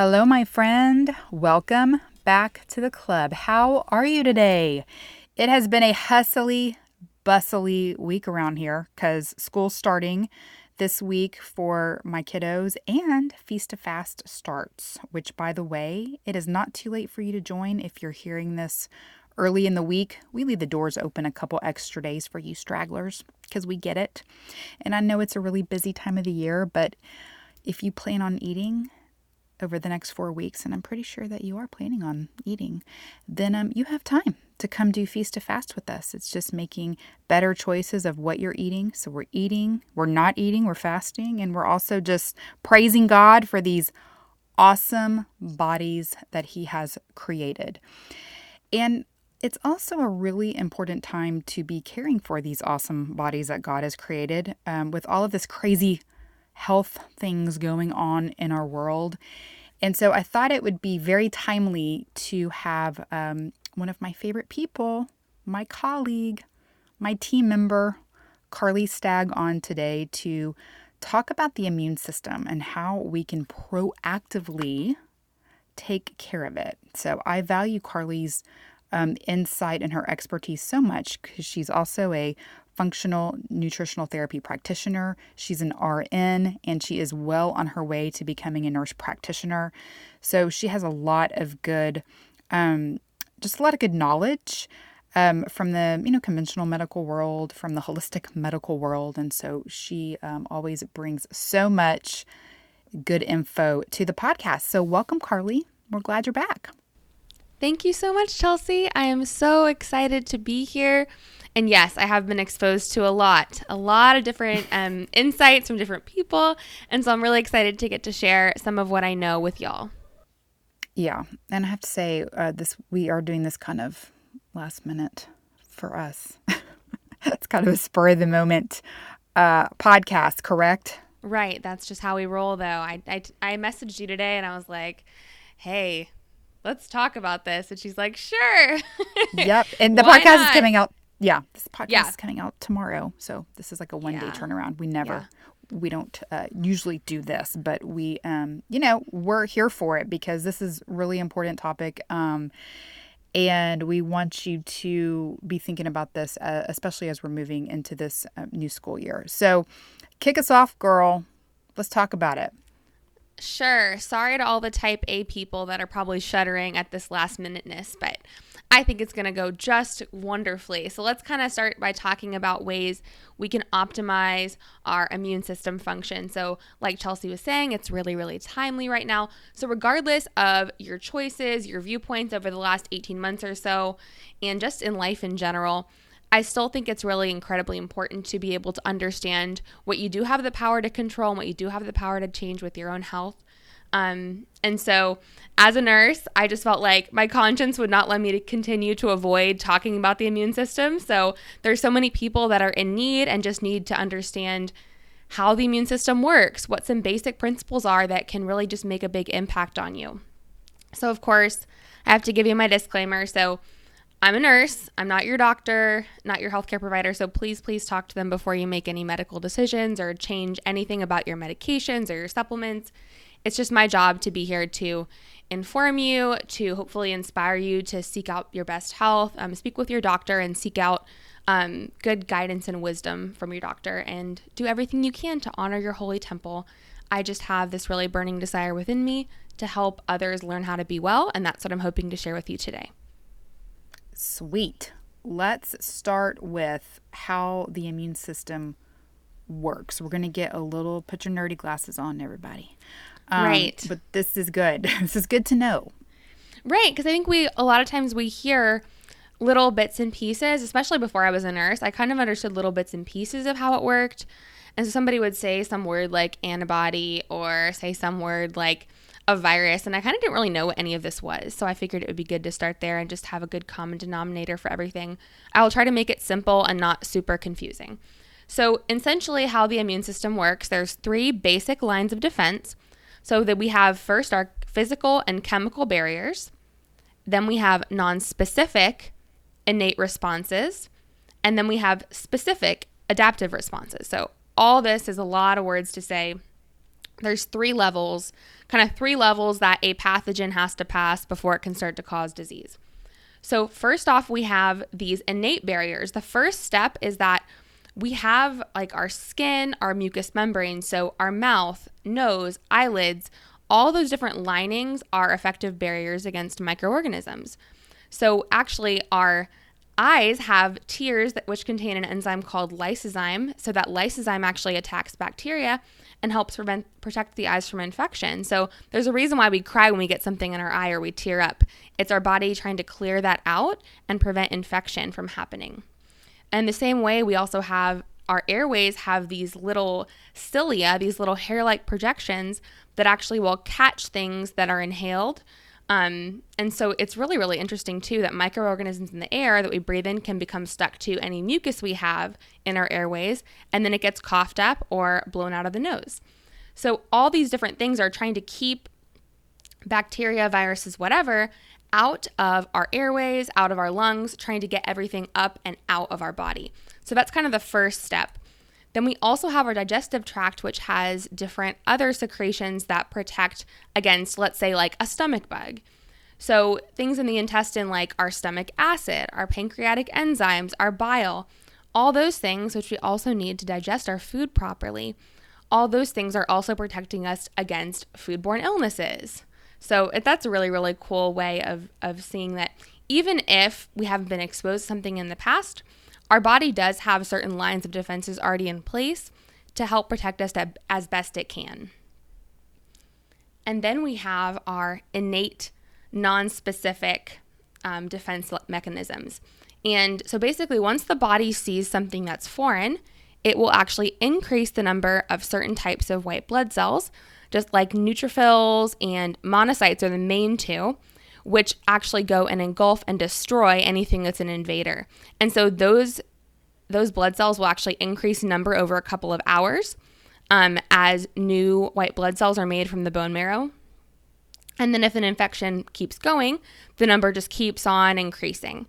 Hello, my friend. Welcome back to the club. How are you today? It has been a hustly, bustly week around here because school's starting this week for my kiddos and Feast to Fast starts, which, by the way, it is not too late for you to join if you're hearing this early in the week. We leave the doors open a couple extra days for you stragglers because we get it. And I know it's a really busy time of the year, but if you plan on eating, over the next four weeks, and I'm pretty sure that you are planning on eating, then um, you have time to come do Feast to Fast with us. It's just making better choices of what you're eating. So we're eating, we're not eating, we're fasting, and we're also just praising God for these awesome bodies that He has created. And it's also a really important time to be caring for these awesome bodies that God has created um, with all of this crazy health things going on in our world. And so I thought it would be very timely to have um, one of my favorite people, my colleague, my team member, Carly Stagg, on today to talk about the immune system and how we can proactively take care of it. So I value Carly's um, insight and her expertise so much because she's also a functional nutritional therapy practitioner. She's an RN and she is well on her way to becoming a nurse practitioner. So she has a lot of good, um, just a lot of good knowledge um, from the you know conventional medical world, from the holistic medical world, and so she um, always brings so much good info to the podcast. So welcome, Carly. We're glad you're back. Thank you so much, Chelsea. I am so excited to be here. And yes, I have been exposed to a lot, a lot of different um, insights from different people. And so I'm really excited to get to share some of what I know with y'all. Yeah. And I have to say, uh, this we are doing this kind of last minute for us. it's kind of a spur of the moment uh, podcast, correct? Right. That's just how we roll, though. I, I, I messaged you today and I was like, hey, let's talk about this. And she's like, sure. yep. And the podcast not? is coming out yeah, this podcast yeah. is coming out tomorrow, so this is like a one day yeah. turnaround. We never, yeah. we don't uh, usually do this, but we, um, you know, we're here for it because this is really important topic. Um, and we want you to be thinking about this, uh, especially as we're moving into this uh, new school year. So, kick us off, girl. Let's talk about it. Sure. Sorry to all the type A people that are probably shuddering at this last minuteness, but I think it's going to go just wonderfully. So let's kind of start by talking about ways we can optimize our immune system function. So, like Chelsea was saying, it's really, really timely right now. So, regardless of your choices, your viewpoints over the last 18 months or so, and just in life in general, I still think it's really incredibly important to be able to understand what you do have the power to control and what you do have the power to change with your own health. Um, and so, as a nurse, I just felt like my conscience would not let me to continue to avoid talking about the immune system. So, there's so many people that are in need and just need to understand how the immune system works, what some basic principles are that can really just make a big impact on you. So, of course, I have to give you my disclaimer. So, I'm a nurse. I'm not your doctor, not your healthcare provider. So please, please talk to them before you make any medical decisions or change anything about your medications or your supplements it's just my job to be here to inform you, to hopefully inspire you to seek out your best health, um, speak with your doctor, and seek out um, good guidance and wisdom from your doctor, and do everything you can to honor your holy temple. I just have this really burning desire within me to help others learn how to be well, and that's what I'm hoping to share with you today. Sweet. Let's start with how the immune system works. We're going to get a little, put your nerdy glasses on, everybody. Um, right. But this is good. this is good to know. Right, because I think we a lot of times we hear little bits and pieces, especially before I was a nurse. I kind of understood little bits and pieces of how it worked. And so somebody would say some word like antibody or say some word like a virus, and I kind of didn't really know what any of this was. So I figured it would be good to start there and just have a good common denominator for everything. I will try to make it simple and not super confusing. So essentially how the immune system works, there's three basic lines of defense. So that we have first our physical and chemical barriers. Then we have non-specific innate responses, and then we have specific adaptive responses. So all this is a lot of words to say. There's three levels, kind of three levels that a pathogen has to pass before it can start to cause disease. So, first off, we have these innate barriers. The first step is that we have like our skin, our mucous membrane, so our mouth, nose, eyelids, all those different linings are effective barriers against microorganisms. So, actually, our eyes have tears that, which contain an enzyme called lysozyme. So, that lysozyme actually attacks bacteria and helps prevent protect the eyes from infection. So, there's a reason why we cry when we get something in our eye or we tear up. It's our body trying to clear that out and prevent infection from happening. And the same way, we also have our airways have these little cilia, these little hair like projections that actually will catch things that are inhaled. Um, and so it's really, really interesting too that microorganisms in the air that we breathe in can become stuck to any mucus we have in our airways, and then it gets coughed up or blown out of the nose. So all these different things are trying to keep bacteria, viruses, whatever, out of our airways, out of our lungs, trying to get everything up and out of our body. So that's kind of the first step. Then we also have our digestive tract, which has different other secretions that protect against, let's say, like a stomach bug. So things in the intestine like our stomach acid, our pancreatic enzymes, our bile, all those things, which we also need to digest our food properly, all those things are also protecting us against foodborne illnesses. So that's a really, really cool way of, of seeing that even if we haven't been exposed to something in the past, our body does have certain lines of defenses already in place to help protect us as best it can. And then we have our innate, non specific um, defense mechanisms. And so basically, once the body sees something that's foreign, it will actually increase the number of certain types of white blood cells, just like neutrophils and monocytes are the main two which actually go and engulf and destroy anything that's an invader. And so those those blood cells will actually increase number over a couple of hours um, as new white blood cells are made from the bone marrow. And then if an infection keeps going, the number just keeps on increasing.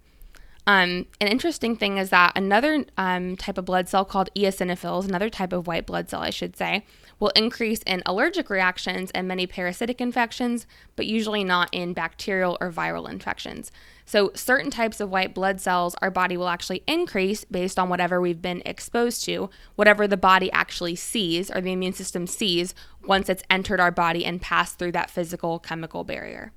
Um, an interesting thing is that another um, type of blood cell called eosinophils, another type of white blood cell, I should say, will increase in allergic reactions and many parasitic infections, but usually not in bacterial or viral infections. So, certain types of white blood cells, our body will actually increase based on whatever we've been exposed to, whatever the body actually sees or the immune system sees once it's entered our body and passed through that physical chemical barrier.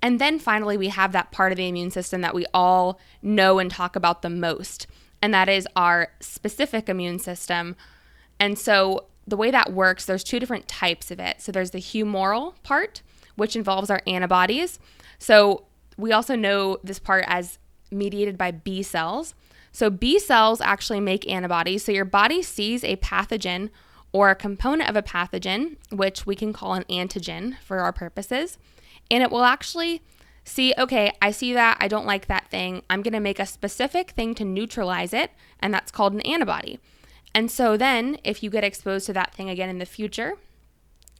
And then finally, we have that part of the immune system that we all know and talk about the most, and that is our specific immune system, and so the way that works, there's two different types of it. So there's the humoral part, which involves our antibodies. So we also know this part as mediated by B cells. So B cells actually make antibodies. So your body sees a pathogen or a component of a pathogen, which we can call an antigen for our purposes, and it will actually see, okay, I see that, I don't like that thing. I'm going to make a specific thing to neutralize it, and that's called an antibody. And so then, if you get exposed to that thing again in the future,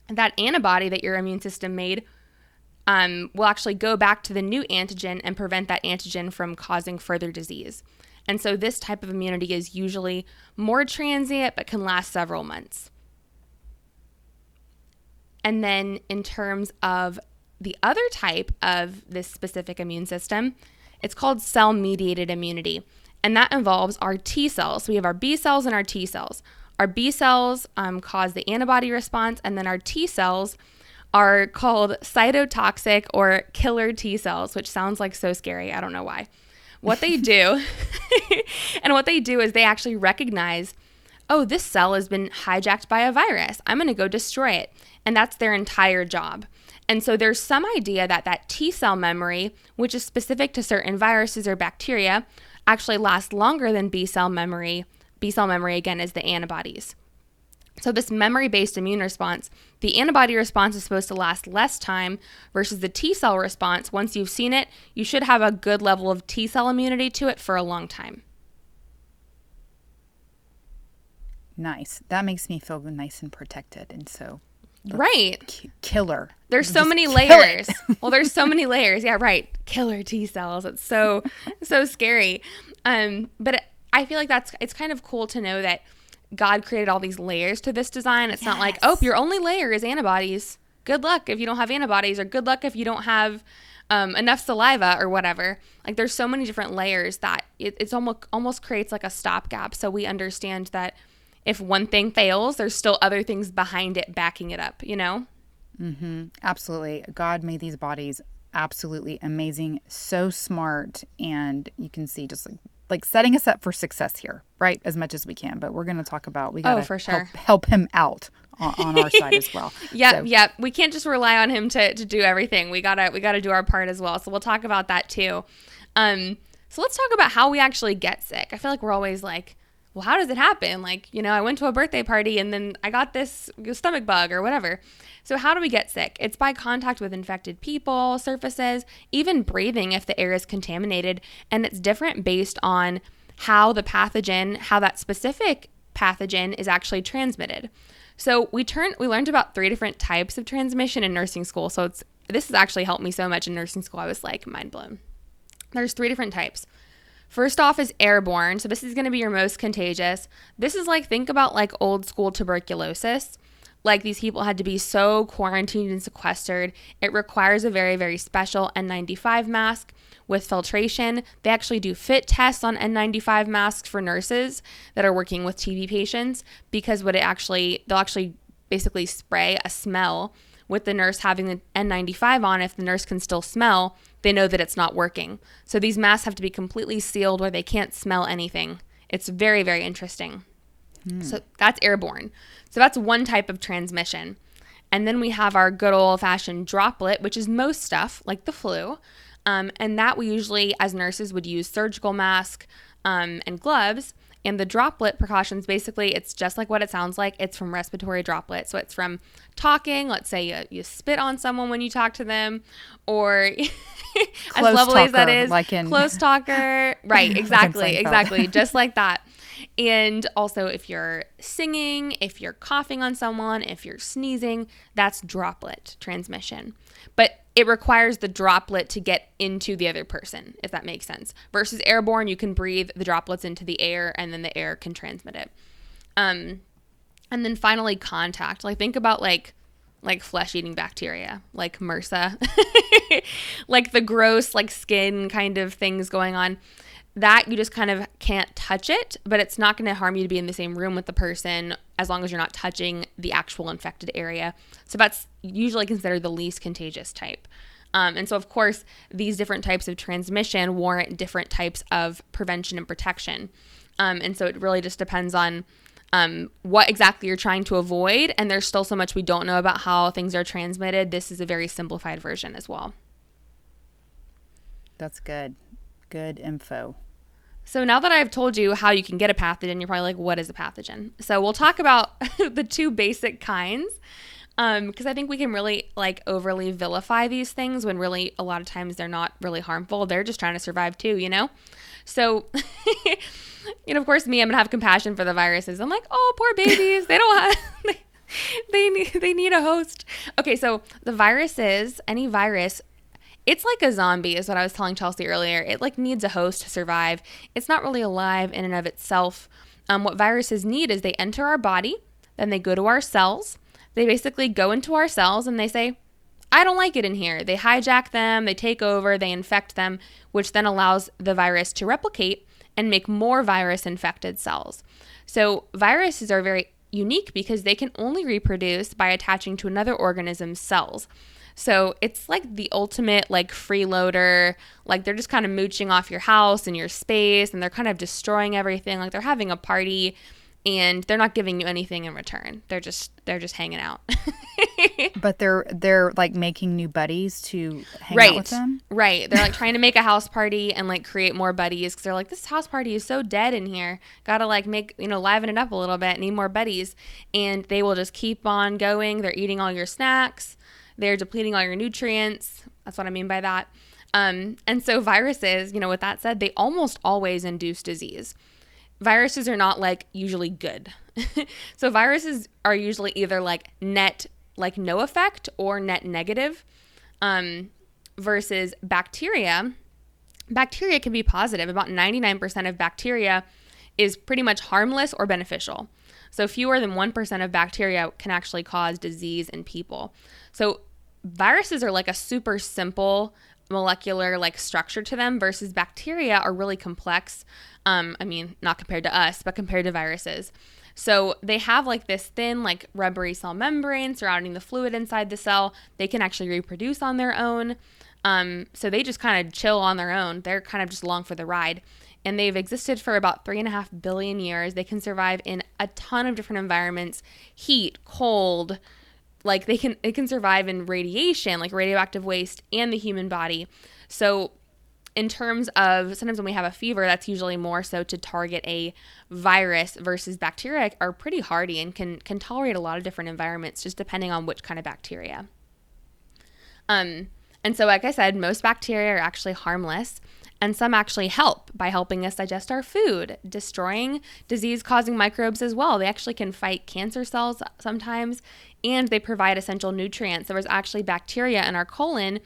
that antibody that your immune system made um, will actually go back to the new antigen and prevent that antigen from causing further disease. And so, this type of immunity is usually more transient but can last several months. And then, in terms of the other type of this specific immune system, it's called cell mediated immunity and that involves our T cells. So we have our B cells and our T cells. Our B cells um, cause the antibody response, and then our T cells are called cytotoxic or killer T cells, which sounds like so scary. I don't know why. What they do, and what they do is they actually recognize, oh, this cell has been hijacked by a virus. I'm going to go destroy it. And that's their entire job. And so there's some idea that that T cell memory, which is specific to certain viruses or bacteria, actually lasts longer than B cell memory. B cell memory, again, is the antibodies. So, this memory based immune response, the antibody response is supposed to last less time versus the T cell response. Once you've seen it, you should have a good level of T cell immunity to it for a long time. Nice. That makes me feel nice and protected. And so, right. K- killer. There's so Just many layers. well, there's so many layers. Yeah, right. Killer T cells. It's so so scary. Um, but I feel like that's it's kind of cool to know that God created all these layers to this design. It's not like, oh, your only layer is antibodies. Good luck if you don't have antibodies, or good luck if you don't have um, enough saliva or whatever. Like there's so many different layers that it, it's almost almost creates like a stopgap. So we understand that if one thing fails, there's still other things behind it backing it up. You know. Mm-hmm. Absolutely. God made these bodies absolutely amazing, so smart, and you can see just like like setting us up for success here, right? As much as we can. But we're going to talk about we got to Oh, for sure. help, help him out on, on our side as well. Yeah, So, yeah. We can't just rely on him to, to do everything. We gotta we gotta do our part as well. So we'll talk about that too. Um, so let's talk about how we actually get sick. I feel like we're always like, well, how does it happen? Like, you know, I went to a birthday party and then I got this stomach bug or whatever. So how do we get sick? It's by contact with infected people, surfaces, even breathing if the air is contaminated, and it's different based on how the pathogen, how that specific pathogen is actually transmitted. So we turned we learned about three different types of transmission in nursing school. So it's this has actually helped me so much in nursing school. I was like mind blown. There's three different types. First off is airborne. So this is going to be your most contagious. This is like think about like old school tuberculosis. Like these people had to be so quarantined and sequestered. It requires a very very special N95 mask with filtration. They actually do fit tests on N95 masks for nurses that are working with TB patients because what it actually they'll actually basically spray a smell with the nurse having the N95 on, if the nurse can still smell, they know that it's not working. So these masks have to be completely sealed where they can't smell anything. It's very, very interesting. So that's airborne. So that's one type of transmission. And then we have our good old fashioned droplet, which is most stuff like the flu. Um, and that we usually, as nurses, would use surgical mask um, and gloves. And the droplet precautions basically, it's just like what it sounds like. It's from respiratory droplets. So it's from talking. Let's say you, you spit on someone when you talk to them, or as lovely as that talker, is, like in- close talker. Right, exactly, exactly, just like that. And also, if you're singing, if you're coughing on someone, if you're sneezing, that's droplet transmission. But it requires the droplet to get into the other person, if that makes sense. Versus airborne, you can breathe the droplets into the air and then the air can transmit it. Um, and then finally, contact. Like, think about like, like flesh eating bacteria, like MRSA, like the gross, like skin kind of things going on that you just kind of can't touch it, but it's not going to harm you to be in the same room with the person as long as you're not touching the actual infected area. So that's usually considered the least contagious type. Um, and so, of course, these different types of transmission warrant different types of prevention and protection. Um, and so it really just depends on um, what exactly you're trying to avoid. And there's still so much we don't know about how things are transmitted. This is a very simplified version as well. That's good. Good info. So now that I've told you how you can get a pathogen, you're probably like, what is a pathogen? So we'll talk about the two basic kinds. Um, because I think we can really like overly vilify these things when really a lot of times they're not really harmful. They're just trying to survive too, you know? So, you know, of course, me, I'm gonna have compassion for the viruses. I'm like, oh, poor babies. They don't have. They need they need a host. Okay, so the viruses, any virus it's like a zombie is what i was telling chelsea earlier. It like needs a host to survive. It's not really alive in and of itself. Um, what viruses need is they enter our body then they go to our cells. They basically go into our cells and they say i don't like it in here. They hijack them they take over they infect them which then allows the virus to replicate and make more virus infected cells. So viruses are very unique because they can only reproduce by attaching to another organism's cells so it's like the ultimate like freeloader. Like they're just kind of mooching off your house and your space and they're kind of destroying everything. Like they're having a party and they're not giving you anything in return. They're just they're just hanging out. but they're they're like making new buddies to hang right. out with them. Right. They're like trying to make a house party and like create more buddies because they're like this house party is so dead in here. Got to like make you know liven it up a little bit. Need more buddies, and they will just keep on going. They're eating all your snacks. They're depleting all your nutrients. That's what I mean by that. Um, and so viruses, you know, with that said, they almost always induce disease viruses are not like usually good. so viruses are usually either like net like no effect or net negative um, versus bacteria. Bacteria can be positive. About 99% of bacteria is pretty much harmless or beneficial. So fewer than 1% of bacteria can actually cause disease in people. So viruses are like a super simple molecular like structure to them versus bacteria are really complex um, I mean, not compared to us, but compared to viruses. So they have like this thin, like rubbery cell membrane surrounding the fluid inside the cell. They can actually reproduce on their own. Um, so they just kind of chill on their own. They're kind of just along for the ride. And they've existed for about three and a half billion years. They can survive in a ton of different environments heat, cold, like they can it can survive in radiation like radioactive waste and the human body so in terms of sometimes when we have a fever, that's usually more so to target a virus versus bacteria are pretty hardy and can can tolerate a lot of different environments just depending on which kind of bacteria. Um, and so, like I said, most bacteria are actually harmless, and some actually help by helping us digest our food, destroying disease causing microbes as well. They actually can fight cancer cells sometimes, and they provide essential nutrients. There was actually bacteria in our colon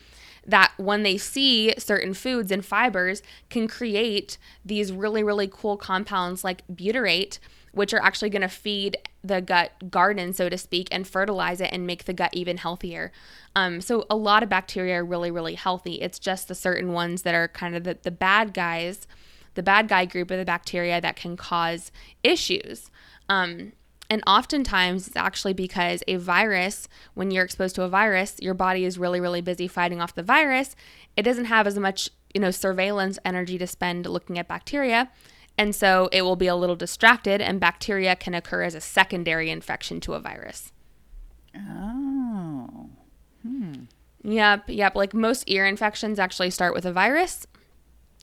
that when they see certain foods and fibers can create these really really cool compounds like butyrate which are actually going to feed the gut garden, so to speak, and fertilize it and make the gut even healthier. Um, so, a lot of bacteria are really, really healthy. It's just the certain ones that are kind of the, the bad guys, the bad guy group of the bacteria that can cause issues. Um, and oftentimes, it's actually because a virus, when you're exposed to a virus, your body is really, really busy fighting off the virus. It doesn't have as much, you know, surveillance energy to spend looking at bacteria. And so it will be a little distracted, and bacteria can occur as a secondary infection to a virus. Oh. Hmm. Yep, yep. Like most ear infections actually start with a virus,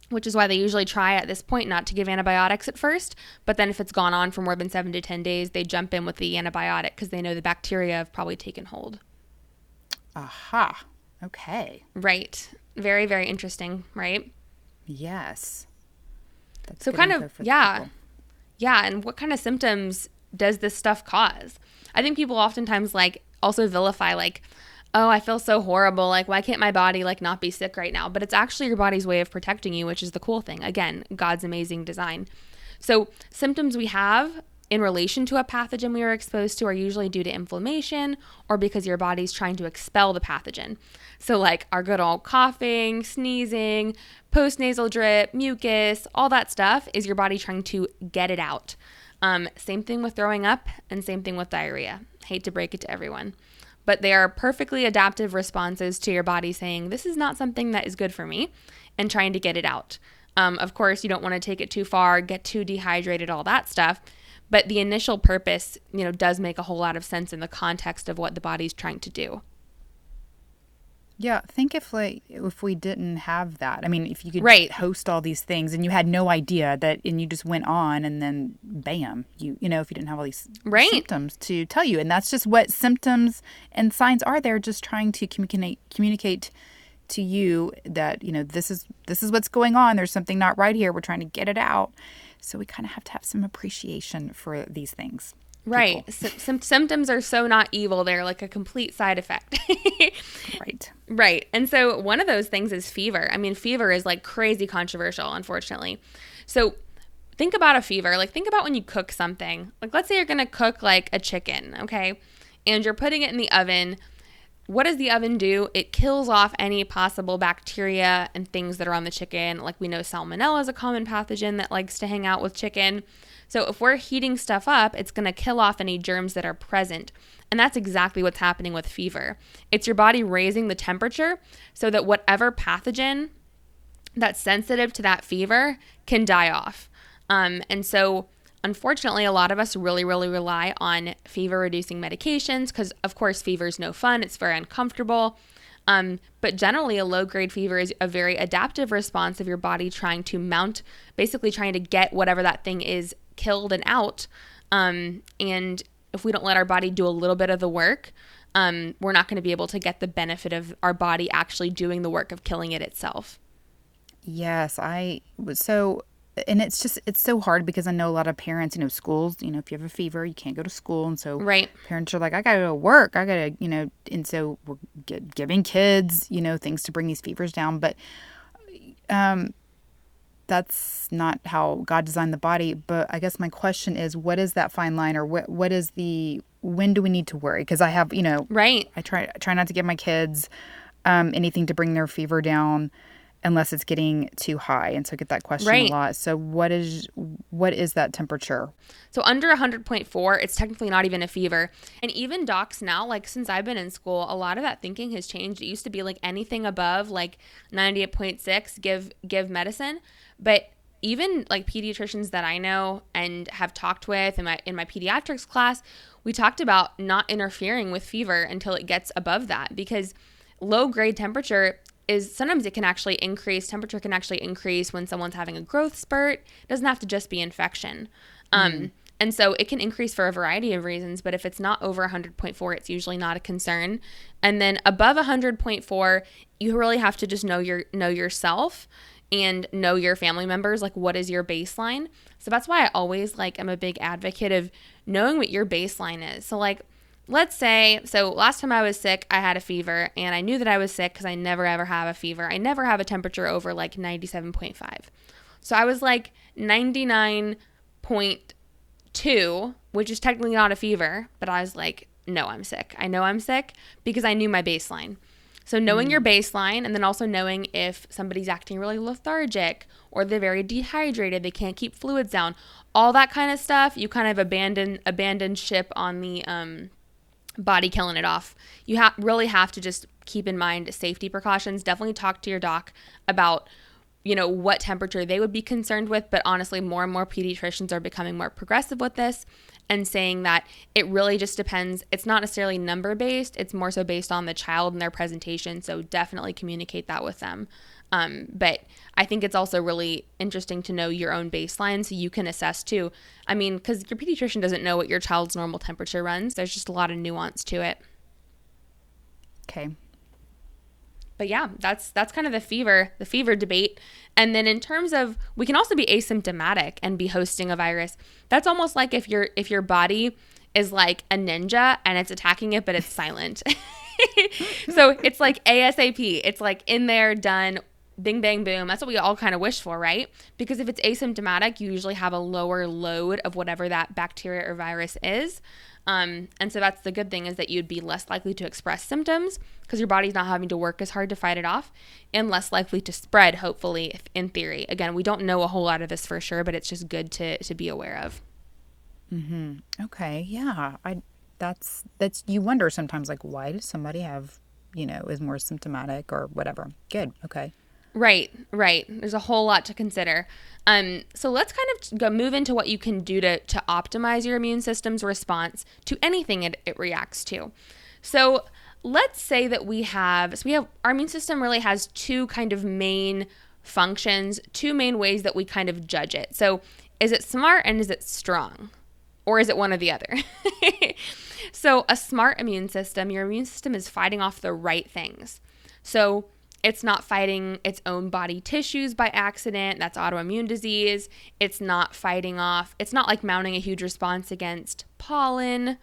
which is why they usually try at this point not to give antibiotics at first. But then, if it's gone on for more than seven to 10 days, they jump in with the antibiotic because they know the bacteria have probably taken hold. Aha. Okay. Right. Very, very interesting, right? Yes. That's so, kind of, yeah. people. Yeah. And what kind of symptoms does this stuff cause? I think people oftentimes like also vilify, like, oh, I feel so horrible. Like, why can't my body like not be sick right now? But it's actually your body's way of protecting you, which is the cool thing. Again, God's amazing design. So, symptoms we have in relation to a pathogen we were exposed to are usually due to inflammation or because your body's trying to expel the pathogen. So, like our good old coughing, sneezing, postnasal drip, mucus, all that stuff is your body trying to get it out. Um, same thing with throwing up and same thing with diarrhea. Hate to break it to everyone but they are perfectly adaptive responses to your body saying, This is not something that is good for me, and trying to get it out. Um, of course, you don't want to take it too far, get too dehydrated, all that stuff. But the initial purpose, you know, does make a whole lot of sense in the context of what the body's trying to do. Yeah, think if like if we didn't have that. I mean, if you could Right. host all these things and you had no idea that and you just went on and then bam, you you know, if you didn't have all these Right. symptoms to tell you. And that's just what symptoms and signs are. They're just trying to communicate communicate to you that, you know, this is this is what's going on. There's something not right here. We're trying to get it out. So we kind of have to have some appreciation for these things. Right. Sym- symptoms are so not evil, they're like a complete side effect. Right. Right. And so one of those things is fever. I mean, fever is like crazy controversial, unfortunately. So think about a fever. Like, think about when you cook something. Like, let's say you're going to cook like a chicken, okay? And you're putting it in the oven. What does the oven do? It kills off any possible bacteria and things that are on the chicken. Like, we know salmonella is a common pathogen that likes to hang out with chicken. So, if we're heating stuff up, it's going to kill off any germs that are present. And that's exactly what's happening with fever. It's your body raising the temperature so that whatever pathogen that's sensitive to that fever can die off. Um, and so unfortunately, a lot of us really, really rely on fever reducing medications because, of course, fever is no fun. It's very uncomfortable. Um, but generally, a low grade fever is a very adaptive response of your body trying to mount, basically trying to get whatever that thing is killed and out. Um, and if we don't let our body do a little bit of the work, um, we're not going to be able to get the benefit of our body actually doing the work of killing it itself. Yes, I was so and it's just it's so hard because I know a lot of parents, you know, schools, you know, if you have a fever, you can't go to school, and so right. parents are like, I gotta go to work, I gotta, you know, and so we're get, giving kids, you know, things to bring these fevers down, but um, that's not how God designed the body. But I guess my question is, what is that fine line, or what what is the when do we need to worry? Because I have, you know, right. I try I try not to give my kids um, anything to bring their fever down unless it's getting too high and so I get that question Right. a lot so what is what is that temperature So under 100.4, it's technically not even a fever. And even docs now, like since I've been in school, a lot of that thinking has changed. It used to be like anything above like 98.6 give give medicine, but even like pediatricians that I know and have talked with in my in my pediatrics class, we talked about not interfering with fever until it gets above that because low grade temperature is sometimes it can actually increase temperature can actually increase when someone's having a growth spurt. It doesn't have to just be infection. Um, and so it can increase for a variety of reasons but if it's not over 100.4 it's usually not a concern. And then above 100.4 you really have to just know your know yourself and know your family members. Like what is your baseline? So that's why i always like i'm a big advocate of knowing what your baseline is. So like let's say so last time i was sick i had a fever and i knew that i was sick because i never ever have a fever. I never have a temperature over like 97.5 so i was like 99.2 which is technically not a fever but i was like no i'm sick. I know i'm sick because i knew my baseline. So knowing your baseline and then also knowing if somebody's acting really lethargic or they're very dehydrated, they can't keep fluids down, all that kind of stuff, you kind of abandon abandon ship on the um, body killing it off. You ha- really have to just keep in mind safety precautions. Definitely talk to your doc about you know what temperature they would be concerned with but honestly more and more pediatricians are becoming more progressive with this and saying that it really just depends it's not necessarily number based it's more so based on the child and their presentation so definitely communicate that with them um, but i think it's also really interesting to know your own baseline so you can assess too i mean because your pediatrician doesn't know what your child's normal temperature runs there's just a lot of nuance to it okay but yeah, that's that's kind of the fever, the fever debate. And then in terms of we can also be asymptomatic and be hosting a virus. That's almost like if your if your body is like a ninja and it's attacking it but it's silent. so it's like ASAP. It's like in there, done, bing bang boom. That's what we all kind of wish for, right? Because if it's asymptomatic, you usually have a lower load of whatever that bacteria or virus is. Um, and so that's the good thing is that you'd be less likely to express symptoms because your body's not having to work as hard to fight it off and less likely to spread, hopefully, if, in theory. Again, we don't know a whole lot of this for sure, but it's just good to, to be aware of. Hmm. okay yeah i that's that's you wonder sometimes like why does somebody have you know is more symptomatic or whatever good okay Right, right. There's a whole lot to consider. Um, so let's kind of go move into what you can do to, to optimize your immune system's response to anything it, it reacts to. So let's say that we have, so we have, our immune system really has two kind of main functions, two main ways that we kind of judge it. So is it smart and is it strong? Or is it one or the other? so a smart immune system, your immune system is fighting off the right things. So it's not fighting its own body tissues by accident. That's autoimmune disease. It's not fighting off, it's not like mounting a huge response against pollen.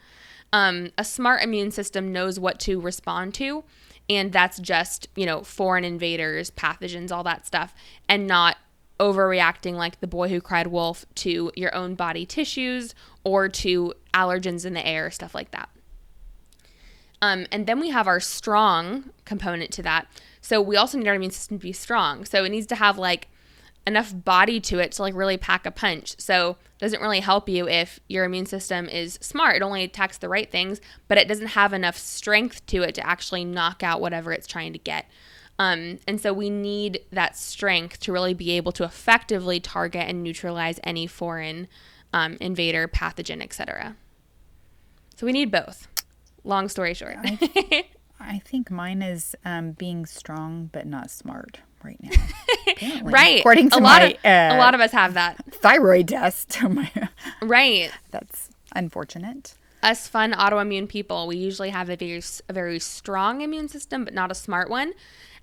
Um, a smart immune system knows what to respond to, and that's just, you know, foreign invaders, pathogens, all that stuff, and not overreacting like the boy who cried wolf to your own body tissues or to allergens in the air, stuff like that. Um, and then we have our strong component to that. So we also need our immune system to be strong. So it needs to have like enough body to it to like really pack a punch. So it doesn't really help you if your immune system is smart. It only attacks the right things, but it doesn't have enough strength to it to actually knock out whatever it's trying to get. Um, and so we need that strength to really be able to effectively target and neutralize any foreign um, invader, pathogen, etc. So we need both. Long story short. I think mine is um, being strong but not smart right now. Right. According to a lot my of a uh, lot of us have that. thyroid test. Right. that's unfortunate. us fun autoimmune people, we usually have a very a very strong immune system, but not a smart one.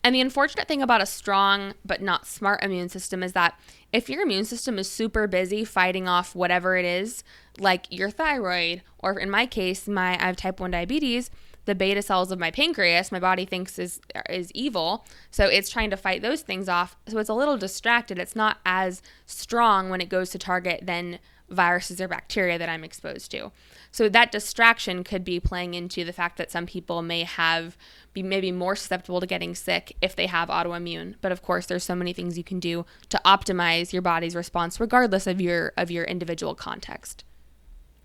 And the unfortunate thing about a strong but not smart immune system is that if your immune system is super busy fighting off whatever it is, like your thyroid, or in my case, my I have type one diabetes, the beta cells of my pancreas, my body thinks is is evil, so it's trying to fight those things off. So it's a little distracted. It's not as strong when it goes to target than viruses or bacteria that I'm exposed to. So that distraction could be playing into the fact that some people may have be maybe more susceptible to getting sick if they have autoimmune. But of course, there's so many things you can do to optimize your body's response regardless of your of your individual context.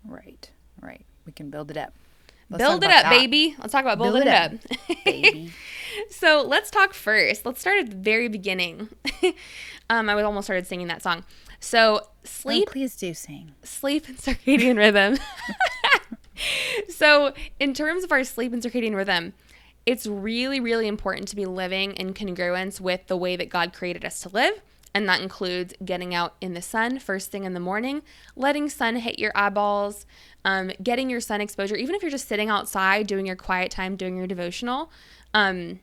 Right. Right. We can build it up. Let's Build it up, that, baby. Let's talk about Build building it up, up. So let's talk first. Let's start at the very beginning. um, I was almost started singing that song. So Oh, sleep please do sing. sleep and circadian rhythm. so, in terms of our sleep and circadian rhythm, it's really, really important to be living in congruence with the way that God created us to live. And that includes getting out in the sun first thing in the morning, letting sun hit your eyeballs, um, getting your sun exposure, even if you're just sitting outside doing your quiet time, doing your devotional. Um,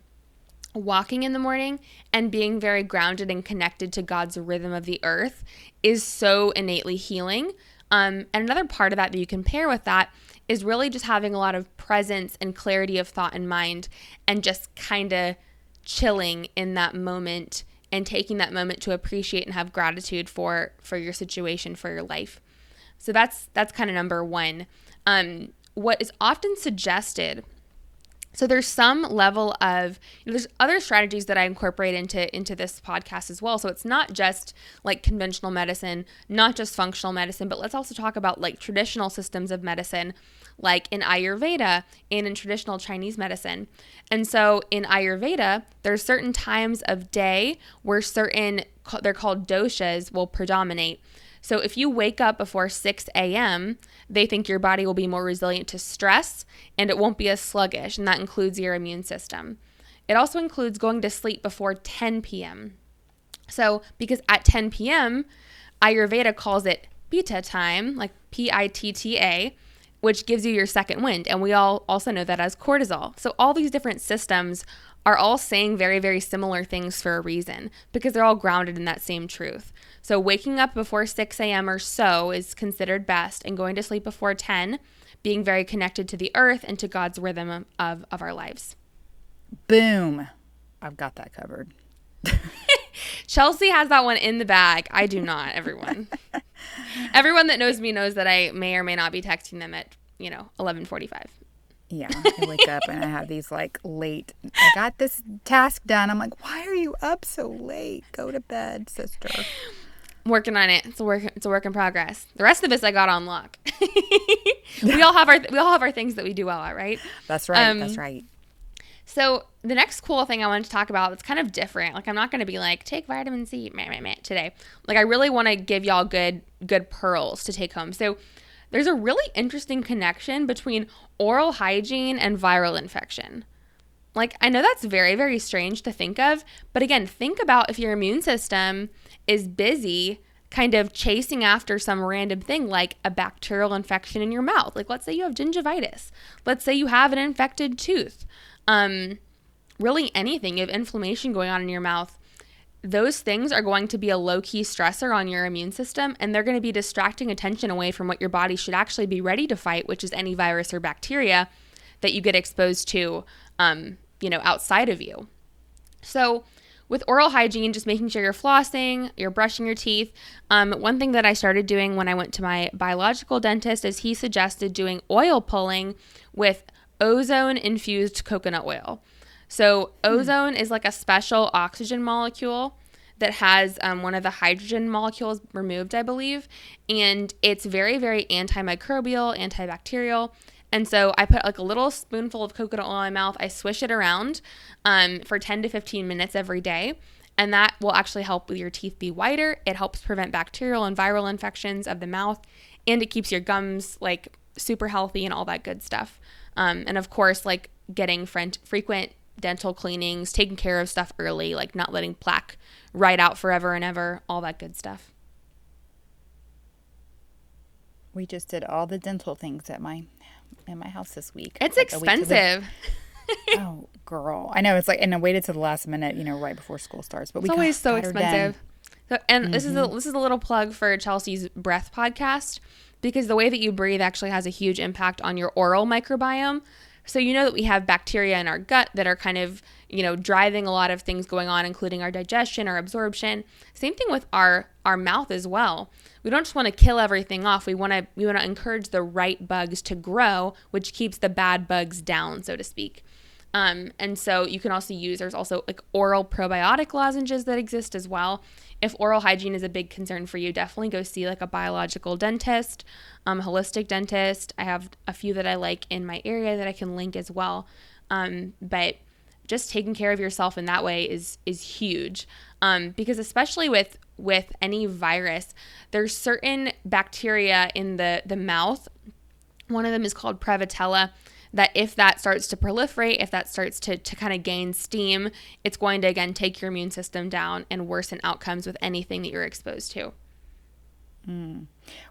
walking in the morning and being very grounded and connected to God's rhythm of the earth is so innately healing. Um, and another part of that that you can pair with that is really just having a lot of presence and clarity of thought and mind and just kind of chilling in that moment and taking that moment to appreciate and have gratitude for for your situation for your life. So that's that's kind of number one. Um, what is often suggested so there's some level of you know, there's other strategies that I incorporate into into this podcast as well. So it's not just like conventional medicine, not just functional medicine, but let's also talk about like traditional systems of medicine, like in Ayurveda and in traditional Chinese medicine. And so in Ayurveda, there's certain times of day where certain they're called doshas will predominate. So if you wake up before 6 a.m., they think your body will be more resilient to stress and it won't be as sluggish, and that includes your immune system. It also includes going to sleep before 10 p.m. So, because at 10 p.m., Ayurveda calls it pitta time, like P I T T A, which gives you your second wind. And we all also know that as cortisol. So, all these different systems are all saying very, very similar things for a reason because they're all grounded in that same truth. So, waking up before 6 a.m. or so is considered best, and going to sleep before 10, being very connected to the earth and to God's rhythm of, of our lives. Boom. I've got that covered. Chelsea has that one in the bag. I do not, everyone. everyone that knows me knows that I may or may not be texting them at, you know, 11:45. Yeah, I wake up and I have these like late. I got this task done. I'm like, why are you up so late? Go to bed, sister. Working on it. It's a work. It's a work in progress. The rest of us, I got on lock. we all have our we all have our things that we do well at, right? That's right. Um, that's right. So the next cool thing I wanted to talk about that's kind of different. Like I'm not going to be like take vitamin C meh, meh, meh, today. Like I really want to give y'all good good pearls to take home. So there's a really interesting connection between oral hygiene and viral infection. Like I know that's very very strange to think of, but again, think about if your immune system is busy kind of chasing after some random thing like a bacterial infection in your mouth. Like let's say you have gingivitis. Let's say you have an infected tooth um, really anything, you have inflammation going on in your mouth, those things are going to be a low key stressor on your immune system and they're going to be distracting attention away from what your body should actually be ready to fight, which is any virus or bacteria that you get exposed to, um, you know, outside of you. So, with oral hygiene, just making sure you're flossing, you're brushing your teeth. Um, one thing that I started doing when I went to my biological dentist is he suggested doing oil pulling with ozone infused coconut oil. So, ozone is like a special oxygen molecule that has um, one of the hydrogen molecules removed, I believe. And it's very, very antimicrobial, antibacterial. And so I put like a little spoonful of coconut oil in my mouth. I swish it around um, for 10 to 15 minutes every day. and that will actually help your teeth be whiter. It helps prevent bacterial and viral infections of the mouth, and it keeps your gums like super healthy and all that good stuff. Um, and of course, like getting frequent dental cleanings, taking care of stuff early, like not letting plaque ride out forever and ever, all that good stuff. We just did all the dental things at my in my house this week. It's like expensive. oh, girl. I know it's like and I waited to the last minute, you know, right before school starts. But it's we always so expensive. So, and mm-hmm. this is a mm-hmm. this is a little plug for Chelsea's breath podcast because the way that you breathe actually has a huge impact on your oral microbiome. So you know that we have bacteria in our gut that are kind of, you know, driving a lot of things going on including our digestion, our absorption. Same thing with our our mouth as well. We don't just want to kill everything off. We want to we want to encourage the right bugs to grow, which keeps the bad bugs down, so to speak. Um, and so you can also use, there's also like oral probiotic lozenges that exist as well. If oral hygiene is a big concern for you, definitely go see like a biological dentist, um, holistic dentist. I have a few that I like in my area that I can link as well. Um, but just taking care of yourself in that way is is huge um, because especially with with any virus there's certain bacteria in the the mouth one of them is called prevotella that if that starts to proliferate, if that starts to, to kind of gain steam, it's going to again take your immune system down and worsen outcomes with anything that you're exposed to. Mm.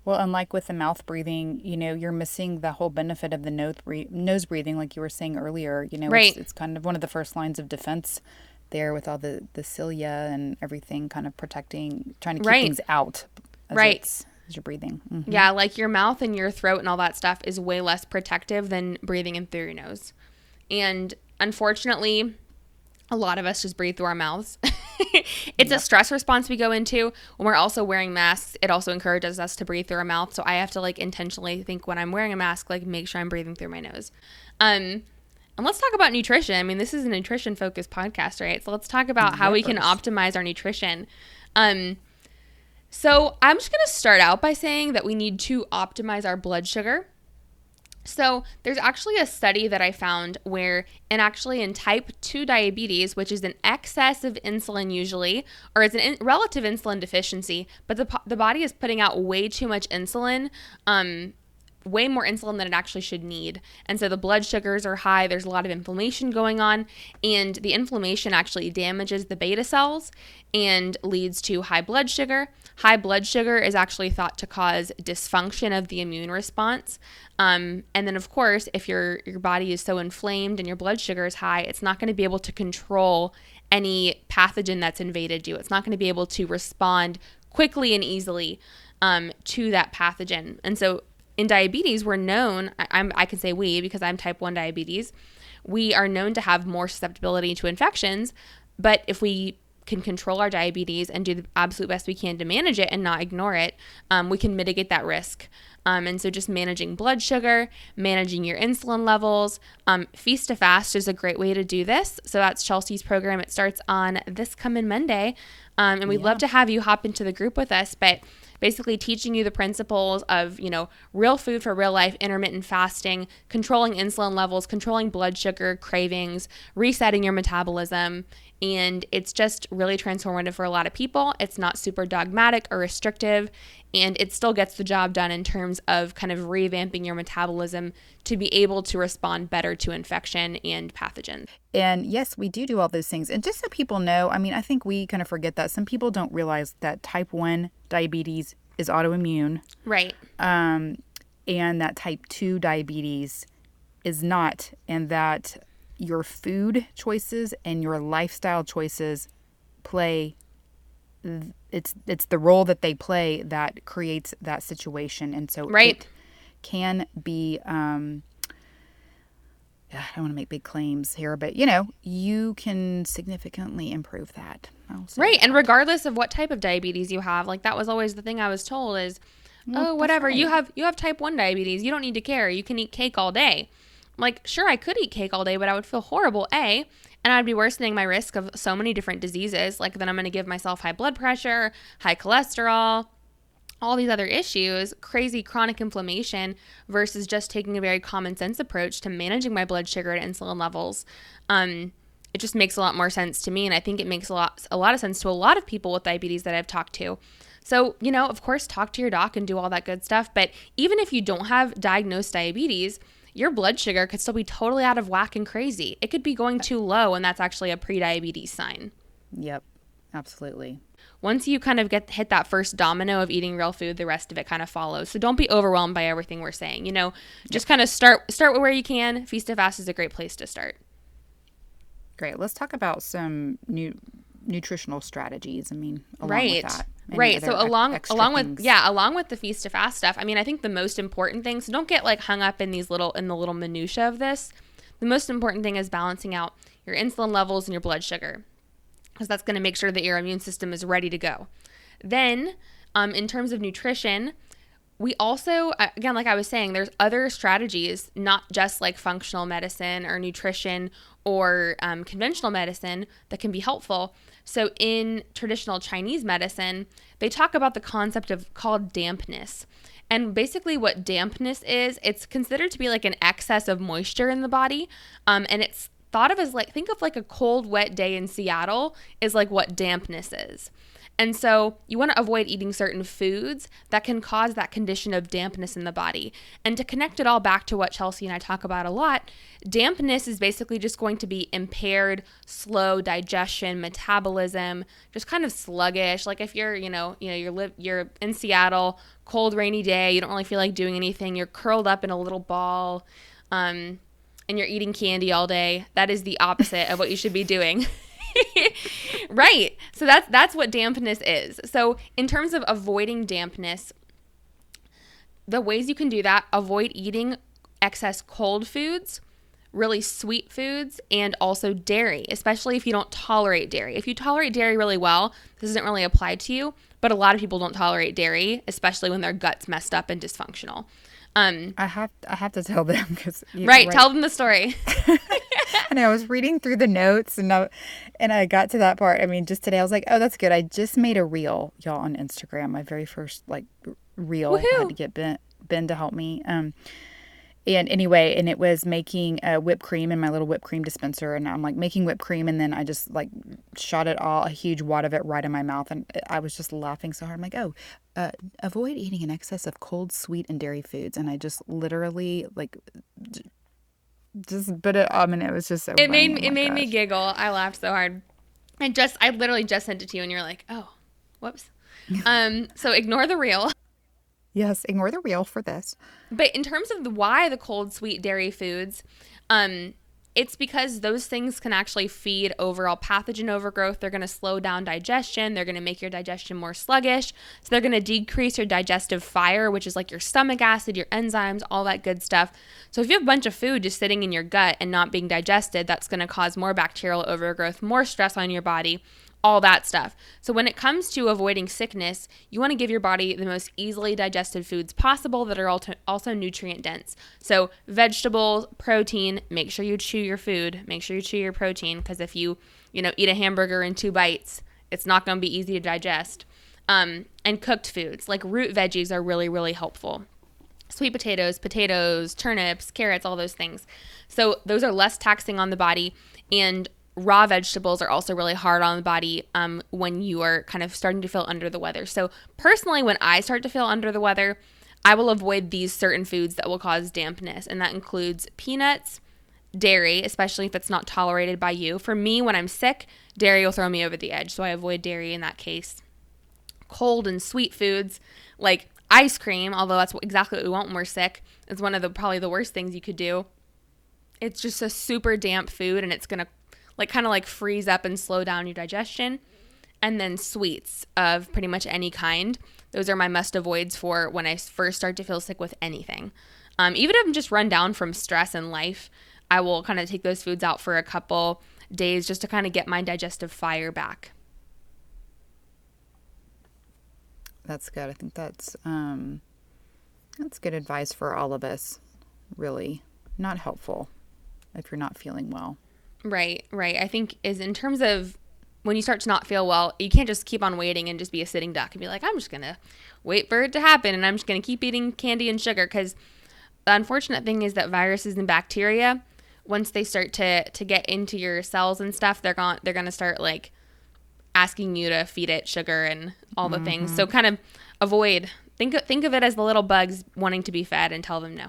Well, unlike with the mouth breathing, you know, you're missing the whole benefit of the nose, breathing, nose breathing, like you were saying earlier. You know, right. it's, it's kind of one of the first lines of defense there with all the, the cilia and everything kind of protecting, trying to keep right. things out. right as you're breathing. Mm-hmm. Yeah, like your mouth and your throat and all that stuff is way less protective than breathing in through your nose. And unfortunately, a lot of us just breathe through our mouths. it's yep. a stress response we go into when we're also wearing masks. It also encourages us to breathe through our mouth. So I have to like intentionally think when I'm wearing a mask, like make sure I'm breathing through my nose. Um, and let's talk about nutrition. I mean, this is a nutrition focused podcast, right? So let's talk about how we can optimize our nutrition. Um, so I'm just going to start out by saying that we need to optimize our blood sugar. So there's actually a study that I found where, and actually in type 2 diabetes, which is an excess of insulin usually, or it's a in- relative insulin deficiency, but the, the body is putting out way too much insulin um, way more insulin than it actually should need. And so the blood sugars are high, there's a lot of inflammation going on, and the inflammation actually damages the beta cells and leads to high blood sugar. High blood sugar is actually thought to cause dysfunction of the immune response. Um, and then, of course, if your, your body is so inflamed and your blood sugar is high, it's not going to be able to control any pathogen that's invaded you. It's not going to be able to respond quickly and easily um, to that pathogen. And so in diabetes, we're known, I, I can say we because I'm type 1 diabetes, we are known to have more susceptibility to infections. But if we can control our diabetes and do the absolute best we can to manage it and not ignore it, um, we can mitigate that risk. Um, and so, just managing blood sugar, managing your insulin levels, um, feast to fast is a great way to do this. So, that's Chelsea's program. It starts on this coming Monday. Um, and we'd yeah. love to have you hop into the group with us. But basically teaching you the principles of, you know, real food for real life, intermittent fasting, controlling insulin levels, controlling blood sugar cravings, resetting your metabolism. And it's just really transformative for a lot of people. It's not super dogmatic or restrictive, and it still gets the job done in terms of kind of revamping your metabolism to be able to respond better to infection and pathogens. And yes, we do do all those things. And just so people know, I mean, I think we kind of forget that some people don't realize that type 1 diabetes is autoimmune. Right. Um, and that type 2 diabetes is not, and that your food choices and your lifestyle choices play it's it's the role that they play that creates that situation and so right. can be um, I don't want to make big claims here, but you know, you can significantly improve that. Right. And regardless of what type of diabetes you have, like that was always the thing I was told is, well, oh, whatever, right. you have you have type 1 diabetes, you don't need to care. You can eat cake all day. Like, sure, I could eat cake all day, but I would feel horrible, A, and I'd be worsening my risk of so many different diseases. Like, then I'm going to give myself high blood pressure, high cholesterol, all these other issues, crazy chronic inflammation, versus just taking a very common sense approach to managing my blood sugar and insulin levels. Um, it just makes a lot more sense to me and I think it makes a lot a lot of sense to a lot of people with diabetes that I've talked to. So, you know, of course, talk to your doc and do all that good stuff, but even if you don't have diagnosed diabetes, your blood sugar could still be totally out of whack and crazy. It could be going too low and that's actually a prediabetes sign. Yep. Absolutely. Once you kind of get hit that first domino of eating real food, the rest of it kind of follows. So don't be overwhelmed by everything we're saying. You know, just kind of start start where you can. Feast of Fast is a great place to start. Great. Let's talk about some new nutritional strategies. I mean, right, right. So along along with yeah, along with the feast to fast stuff. I mean, I think the most important thing. So don't get like hung up in these little in the little minutia of this. The most important thing is balancing out your insulin levels and your blood sugar, because that's going to make sure that your immune system is ready to go. Then, um, in terms of nutrition, we also again like i was saying there's other strategies not just like functional medicine or nutrition or um, conventional medicine that can be helpful so in traditional chinese medicine they talk about the concept of called dampness. And basically what dampness is it's considered to be like an excess of moisture in the body. Um, and it's thought of as like think of like a cold wet day in seattle is like what dampness is and so you want to avoid eating certain foods that can cause that condition of dampness in the body. And to connect it all back to what Chelsea and I talk about a lot, dampness is basically just going to be impaired, slow digestion, metabolism, just kind of sluggish. Like if you're, you know, you know, you're li- you're in Seattle, cold rainy day, you don't really feel like doing anything, you're curled up in a little ball, um, and you're eating candy all day. That is the opposite of what you should be doing. right. So that's that's what dampness is. So in terms of avoiding dampness, the ways you can do that, avoid eating excess cold foods, really sweet foods, and also dairy, especially if you don't tolerate dairy. If you tolerate dairy really well, this doesn't really apply to you, but a lot of people don't tolerate dairy, especially when their gut's messed up and dysfunctional. Um, I have I have to tell them because right, right, tell them the story. and I was reading through the notes and I, and I got to that part. I mean, just today I was like, oh, that's good. I just made a reel, y'all, on Instagram. My very first like reel. Woo-hoo! I had to get Ben Ben to help me. Um, and anyway, and it was making a whipped cream in my little whipped cream dispenser, and I'm like making whipped cream, and then I just like shot it all a huge wad of it right in my mouth, and I was just laughing so hard. I'm like, oh, uh, avoid eating an excess of cold, sweet, and dairy foods, and I just literally like just put it. I mean, it was just so. It funny. made oh it made gosh. me giggle. I laughed so hard. I just I literally just sent it to you, and you're like, oh, whoops. um, so ignore the reel. Yes, ignore the reel for this. But in terms of the why the cold sweet dairy foods, um, it's because those things can actually feed overall pathogen overgrowth. They're going to slow down digestion. They're going to make your digestion more sluggish. So they're going to decrease your digestive fire, which is like your stomach acid, your enzymes, all that good stuff. So if you have a bunch of food just sitting in your gut and not being digested, that's going to cause more bacterial overgrowth, more stress on your body all that stuff. So, when it comes to avoiding sickness, you want to give your body the most easily digested foods possible that are also nutrient dense. So, vegetables, protein, make sure you chew your food, make sure you chew your protein because if you, you know, eat a hamburger in two bites, it's not going to be easy to digest. Um, and cooked foods like root veggies are really, really helpful. Sweet potatoes, potatoes, turnips, carrots, all those things. So, those are less taxing on the body and raw vegetables are also really hard on the body um, when you are kind of starting to feel under the weather. So, personally, when I start to feel under the weather, I will avoid these certain foods that will cause dampness, and that includes peanuts, dairy, especially if it's not tolerated by you. For me, when I'm sick, dairy will throw me over the edge, so I avoid dairy in that case. Cold and sweet foods like ice cream, although that's exactly what we want when we're sick, is one of the probably the worst things you could do. It's just a super damp food and it's going to like kind of like freeze up and slow down your digestion. And then sweets of pretty much any kind. Those are my must avoids for when I first start to feel sick with anything. Um, even if I'm just run down from stress and life, I will kind of take those foods out for a couple days just to kind of get my digestive fire back. That's good. I think that's um, that's good advice for all of us. Really, not helpful if you're not feeling well. Right, right. I think is in terms of when you start to not feel well, you can't just keep on waiting and just be a sitting duck and be like, I'm just gonna wait for it to happen and I'm just gonna keep eating candy and sugar because the unfortunate thing is that viruses and bacteria once they start to to get into your cells and stuff, they're going they're to start like asking you to feed it sugar and all the mm-hmm. things. So kind of avoid think think of it as the little bugs wanting to be fed and tell them no.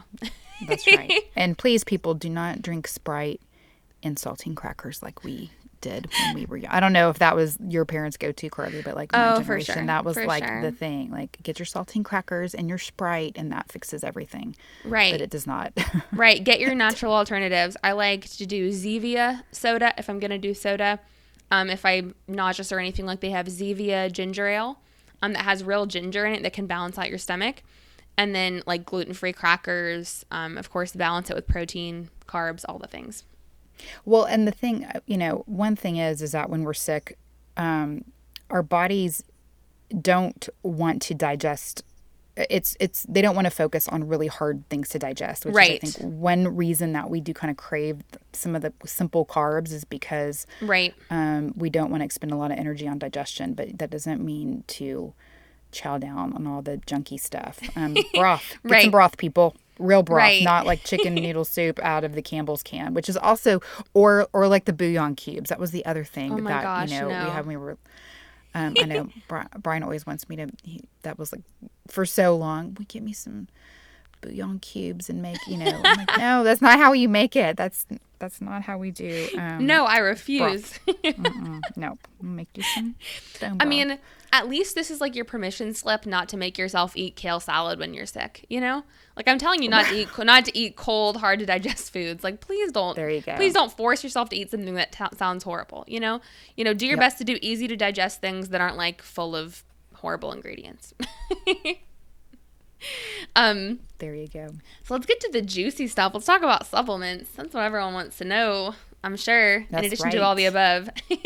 That's right. And please people do not drink Sprite and saltine crackers like we did when we were young. I don't know if that was your parents' go to, Carly, but like my oh, generation, sure. that was for like sure. the thing. Like get your saltine crackers and your Sprite, and that fixes everything. Right. But it does not. right. Get your natural alternatives. I like to do Zevia soda if I'm going to do soda. Um, if I'm nauseous or anything, like they have Zevia ginger ale um, that has real ginger in it that can balance out your stomach. And then like gluten free crackers, um, of course, balance it with protein, carbs, all the things. Well, and the thing, uh, you know, one thing is, is that when we're sick, um, our bodies don't want to digest it's it's they don't want to focus on really hard things to digest which right. is, i think one reason that we do kind of crave some of the simple carbs is because right um, we don't want to expend a lot of energy on digestion but that doesn't mean to chow down on all the junky stuff um, broth get right. some broth people real broth, right. not like chicken noodle soup out of the Campbell's can, which is also or or like the bouillon cubes. That was the other thing oh that gosh, you know no. we had when we were. Um, I know Brian always wants me to. He, that was like for so long. We get me some bouillon cubes and make you know. I'm like, no, that's not how you make it. That's that's not how we do. Um, no, I refuse. no, make you some. I mean, at least this is like your permission slip not to make yourself eat kale salad when you're sick. You know, like I'm telling you not to eat not to eat cold, hard to digest foods. Like please don't. There you go. Please don't force yourself to eat something that t- sounds horrible. You know, you know, do your yep. best to do easy to digest things that aren't like full of horrible ingredients. um there you go. so let's get to the juicy stuff. Let's talk about supplements. That's what everyone wants to know i'm sure that's in addition right. to all the above.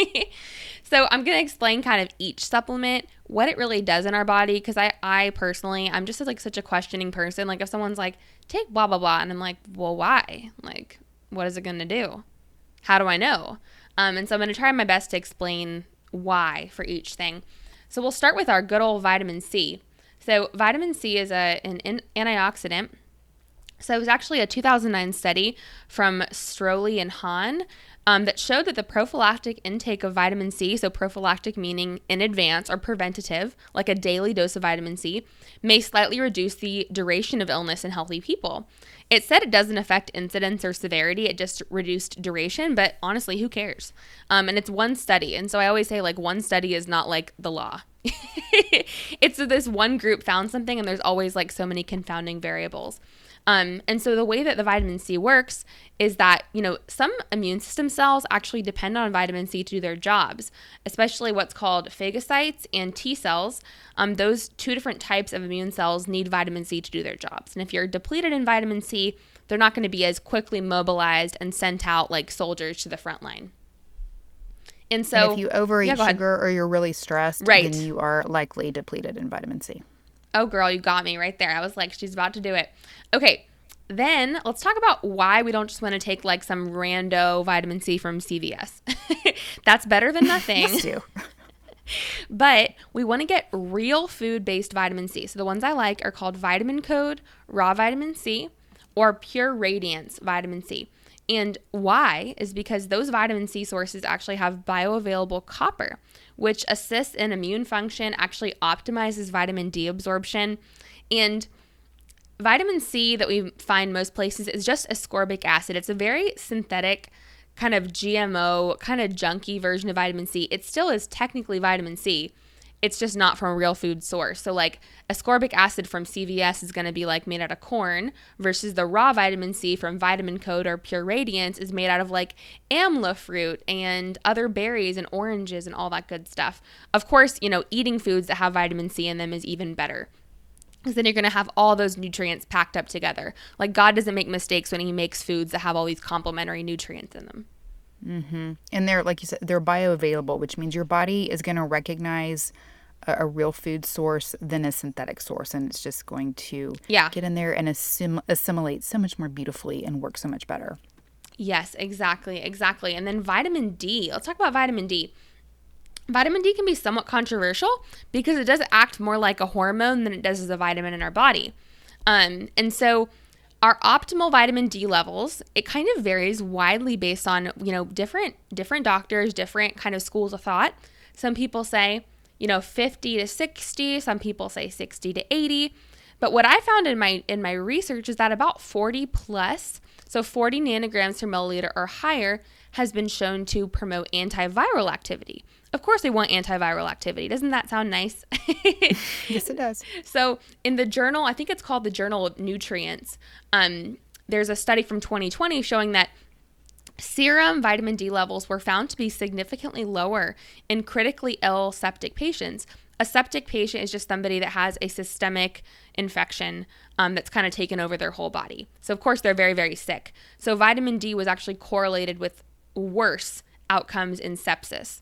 So i'm going to explain kind of each supplement what it really does in our body because i i personally i'm just like such a questioning person. Like if someone's like take blah blah blah and i'm like well why? Like what is it going to do? How do i know? Um, and so i'm going to try my best to explain why for each thing. So we'll start with our good old vitamin c so, vitamin C is a, an antioxidant. So, it was actually a 2009 study from Stroley and Hahn um, that showed that the prophylactic intake of vitamin C, so prophylactic meaning in advance or preventative, like a daily dose of vitamin C, may slightly reduce the duration of illness in healthy people. It said it doesn't affect incidence or severity, it just reduced duration, but honestly, who cares? Um, and it's one study. And so I always say, like, one study is not like the law. it's this one group found something, and there's always like so many confounding variables. Um, and so the way that the vitamin C works is that, you know, some immune system cells actually depend on vitamin C to do their jobs, especially what's called phagocytes and T cells. Um, those two different types of immune cells need vitamin C to do their jobs. And if you're depleted in vitamin C, they're not going to be as quickly mobilized and sent out like soldiers to the front line. And so, and if you overeat yeah, sugar or you're really stressed, right. then you are likely depleted in vitamin C. Oh, girl, you got me right there. I was like, she's about to do it. Okay, then let's talk about why we don't just want to take like some rando vitamin C from CVS. That's better than nothing. but we want to get real food based vitamin C. So the ones I like are called Vitamin Code, Raw Vitamin C, or Pure Radiance Vitamin C. And why is because those vitamin C sources actually have bioavailable copper, which assists in immune function, actually optimizes vitamin D absorption. And vitamin C that we find most places is just ascorbic acid. It's a very synthetic, kind of GMO, kind of junky version of vitamin C. It still is technically vitamin C, it's just not from a real food source. So like ascorbic acid from CVS is going to be like made out of corn versus the raw vitamin C from Vitamin Code or Pure Radiance is made out of like amla fruit and other berries and oranges and all that good stuff. Of course, you know, eating foods that have vitamin C in them is even better. Because then you're going to have all those nutrients packed up together. Like God doesn't make mistakes when He makes foods that have all these complementary nutrients in them. Mm-hmm. And they're, like you said, they're bioavailable, which means your body is going to recognize a, a, real food source than a synthetic source. And it's just going to yeah. get in there and assim- assimilate so much more beautifully and work so much better. Yes, exactly. Exactly. And then vitamin D. Let's talk about vitamin D. Vitamin D can be somewhat controversial because it does act more like a hormone than it does as a vitamin in our body. Um, and so our optimal vitamin D levels, it kind of varies widely based on, you know, different different doctors, different kind of schools of thought. Some people say, you know, 50 to 60, some people say 60 to 80. But what I found in my in my research is that about 40 plus, so 40 nanograms per milliliter or higher has been shown to promote antiviral activity. Of course, they want antiviral activity. Doesn't that sound nice? yes, it does. So, in the journal, I think it's called the Journal of Nutrients, um, there's a study from 2020 showing that serum vitamin D levels were found to be significantly lower in critically ill septic patients. A septic patient is just somebody that has a systemic infection um, that's kind of taken over their whole body. So, of course, they're very, very sick. So, vitamin D was actually correlated with worse outcomes in sepsis.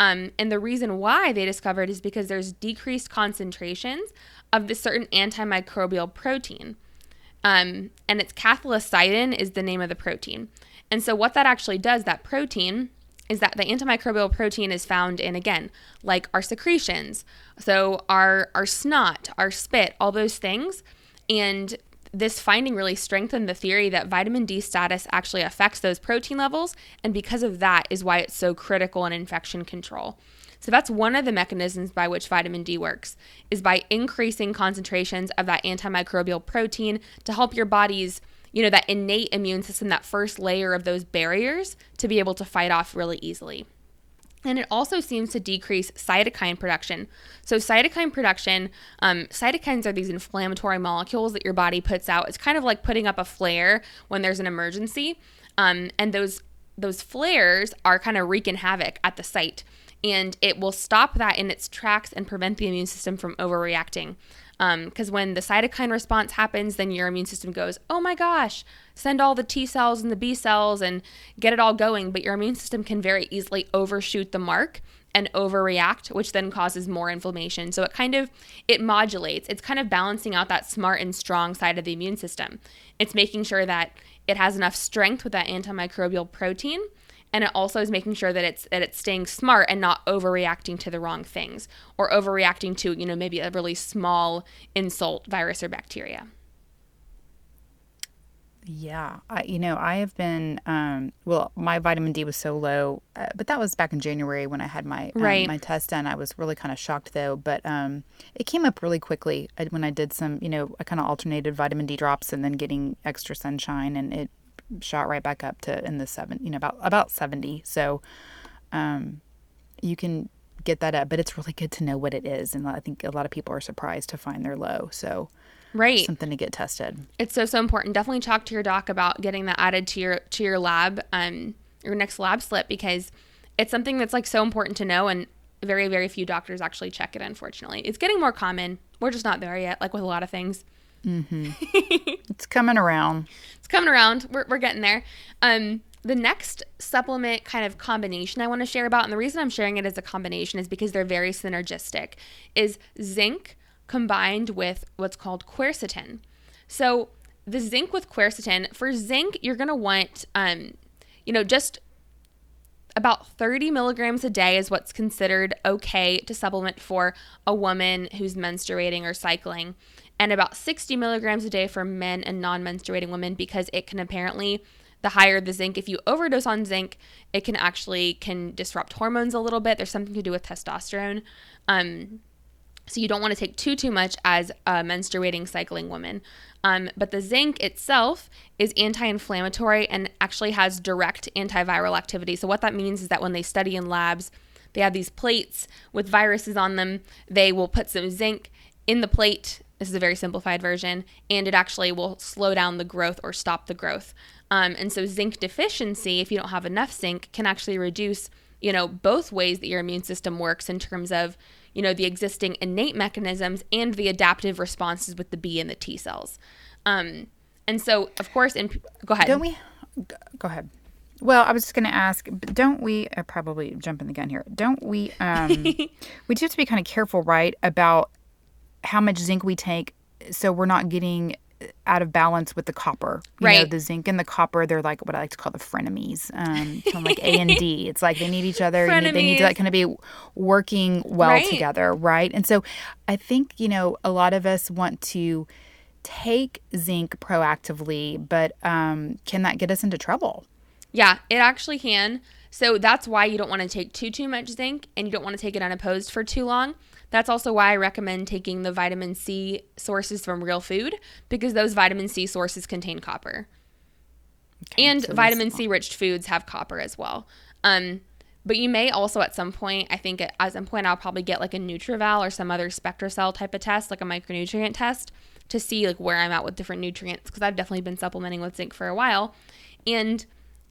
Um, and the reason why they discovered is because there's decreased concentrations of this certain antimicrobial protein. Um, and it's cathelicidin is the name of the protein. And so what that actually does, that protein, is that the antimicrobial protein is found in again, like our secretions. So our our snot, our spit, all those things. And this finding really strengthened the theory that vitamin D status actually affects those protein levels, and because of that is why it's so critical in infection control. So that's one of the mechanisms by which vitamin D works is by increasing concentrations of that antimicrobial protein to help your body's, you know, that innate immune system, that first layer of those barriers to be able to fight off really easily. And it also seems to decrease cytokine production. So, cytokine production, um, cytokines are these inflammatory molecules that your body puts out. It's kind of like putting up a flare when there's an emergency. Um, and those those flares are kind of wreaking havoc at the site. And it will stop that in its tracks and prevent the immune system from overreacting. Because um, when the cytokine response happens, then your immune system goes, oh my gosh, send all the T cells and the B cells and get it all going. But your immune system can very easily overshoot the mark and overreact which then causes more inflammation. So it kind of it modulates. It's kind of balancing out that smart and strong side of the immune system. It's making sure that it has enough strength with that antimicrobial protein and it also is making sure that it's that it's staying smart and not overreacting to the wrong things or overreacting to you know maybe a really small insult virus or bacteria yeah I, you know i have been um, well my vitamin d was so low uh, but that was back in january when i had my um, right. my test done i was really kind of shocked though but um, it came up really quickly when i did some you know i kind of alternated vitamin d drops and then getting extra sunshine and it shot right back up to in the seven, you know, about about seventy. So, um, you can get that up, but it's really good to know what it is, and I think a lot of people are surprised to find they're low. So, right, something to get tested. It's so so important. Definitely talk to your doc about getting that added to your to your lab, um, your next lab slip because it's something that's like so important to know, and very very few doctors actually check it. Unfortunately, it's getting more common. We're just not there yet, like with a lot of things. Mm-hmm. it's coming around. It's coming around. We're, we're getting there. Um, the next supplement kind of combination I want to share about, and the reason I'm sharing it as a combination is because they're very synergistic, is zinc combined with what's called quercetin. So the zinc with quercetin, for zinc, you're going to want, um, you know, just about 30 milligrams a day is what's considered okay to supplement for a woman who's menstruating or cycling and about 60 milligrams a day for men and non menstruating women because it can apparently the higher the zinc if you overdose on zinc it can actually can disrupt hormones a little bit. There's something to do with testosterone. Um, so you don't want to take too too much as a menstruating cycling woman. Um, but the zinc itself is anti-inflammatory and actually has direct antiviral activity. So what that means is that when they study in labs they have these plates with viruses on them. They will put some zinc in the plate this is a very simplified version, and it actually will slow down the growth or stop the growth. Um, and so, zinc deficiency, if you don't have enough zinc, can actually reduce, you know, both ways that your immune system works in terms of, you know, the existing innate mechanisms and the adaptive responses with the B and the T cells. Um, and so, of course, in go ahead. Don't we? Go ahead. Well, I was just going to ask, don't we uh, probably jumping the gun here? Don't we? Um, we do have to be kind of careful, right, about how much zinc we take so we're not getting out of balance with the copper. You right. Know, the zinc and the copper, they're like what I like to call the frenemies. Um, like A and D. It's like they need each other. Need, they need to like kind of be working well right. together, right? And so I think, you know, a lot of us want to take zinc proactively, but um, can that get us into trouble? Yeah, it actually can. So that's why you don't want to take too too much zinc and you don't want to take it unopposed for too long. That's also why I recommend taking the vitamin C sources from real food because those vitamin C sources contain copper. Okay, and so vitamin C rich foods have copper as well. Um, but you may also at some point, I think at some point I'll probably get like a NutrEval or some other SpectraCell type of test, like a micronutrient test, to see like where I'm at with different nutrients because I've definitely been supplementing with zinc for a while. And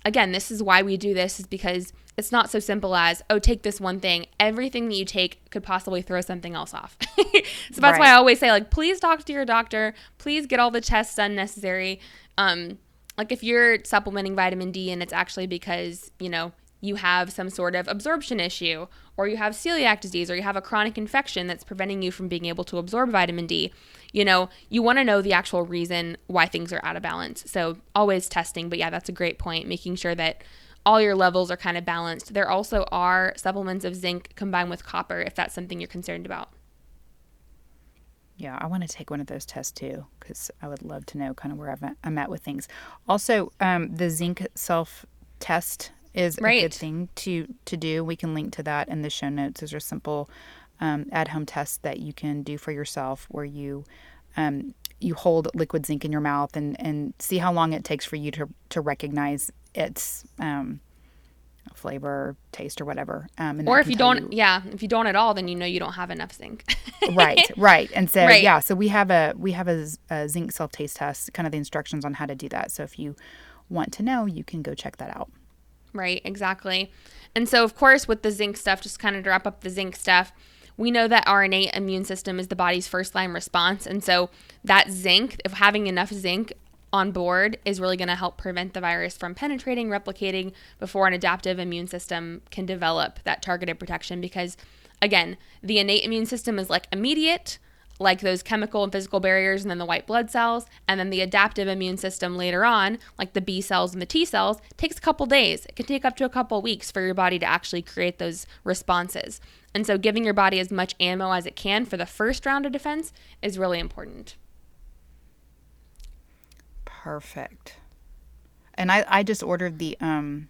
again, this is why we do this is because it's not so simple as, oh, take this one thing. Everything that you take could possibly throw something else off. so that's right. why I always say, like, please talk to your doctor. Please get all the tests done necessary. Um, like if you're supplementing vitamin D and it's actually because, you know, you have some sort of absorption issue, or you have celiac disease, or you have a chronic infection that's preventing you from being able to absorb vitamin D, you know, you want to know the actual reason why things are out of balance. So, always testing. But yeah, that's a great point, making sure that all your levels are kind of balanced. There also are supplements of zinc combined with copper if that's something you're concerned about. Yeah, I want to take one of those tests too because I would love to know kind of where I'm at with things. Also, um, the zinc self test is right. a good thing to to do. We can link to that in the show notes. Those are simple um, at home tests that you can do for yourself, where you um, you hold liquid zinc in your mouth and and see how long it takes for you to to recognize its um, flavor, taste, or whatever. Um, or if you don't, you, yeah, if you don't at all, then you know you don't have enough zinc. right, right. And so right. yeah, so we have a we have a, a zinc self taste test, kind of the instructions on how to do that. So if you want to know, you can go check that out. Right, exactly. And so, of course, with the zinc stuff, just kind of to wrap up the zinc stuff, we know that our innate immune system is the body's first line response. And so, that zinc, if having enough zinc on board, is really going to help prevent the virus from penetrating, replicating before an adaptive immune system can develop that targeted protection. Because, again, the innate immune system is like immediate like those chemical and physical barriers and then the white blood cells and then the adaptive immune system later on like the b cells and the t cells takes a couple days. It can take up to a couple weeks for your body to actually create those responses. And so giving your body as much ammo as it can for the first round of defense is really important. Perfect. And i i just ordered the um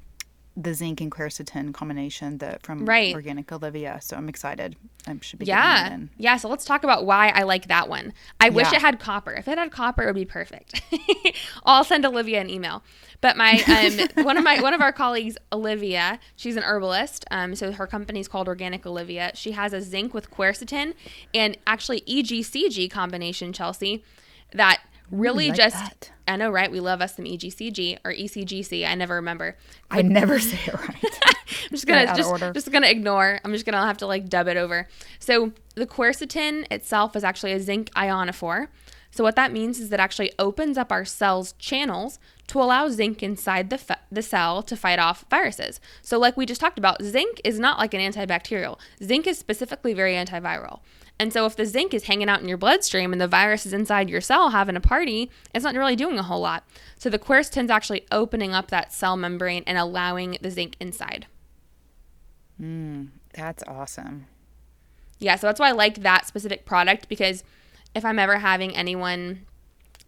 the zinc and quercetin combination that from right. Organic Olivia. So I'm excited. I should be yeah yeah. So let's talk about why I like that one. I yeah. wish it had copper. If it had copper, it would be perfect. I'll send Olivia an email. But my um, one of my one of our colleagues, Olivia, she's an herbalist. Um, so her company is called Organic Olivia. She has a zinc with quercetin and actually EGCG combination, Chelsea, that really like just that. I know, right? We love us some EGCG or ECGC. I never remember. I never say it right. I'm just gonna just, just gonna ignore. I'm just gonna have to like dub it over. So the quercetin itself is actually a zinc ionophore. So what that means is that actually opens up our cells' channels to allow zinc inside the, the cell to fight off viruses. So like we just talked about, zinc is not like an antibacterial. Zinc is specifically very antiviral. And so if the zinc is hanging out in your bloodstream and the virus is inside your cell having a party, it's not really doing a whole lot. So the quercetin's actually opening up that cell membrane and allowing the zinc inside. Mm, that's awesome. Yeah, so that's why I like that specific product because if I'm ever having anyone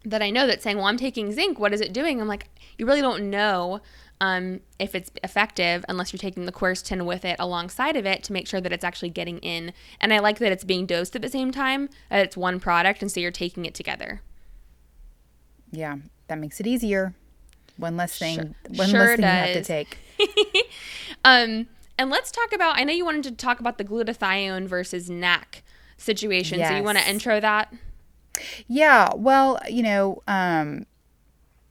that I know that's saying, "Well, I'm taking zinc. What is it doing?" I'm like, "You really don't know um, if it's effective unless you're taking the quercetin with it alongside of it to make sure that it's actually getting in. And I like that it's being dosed at the same time, that it's one product, and so you're taking it together. Yeah, that makes it easier. One less thing, sure, one sure less thing does. you have to take. um, and let's talk about. I know you wanted to talk about the glutathione versus NAC situation. Yes. So you want to intro that? Yeah. Well, you know, um,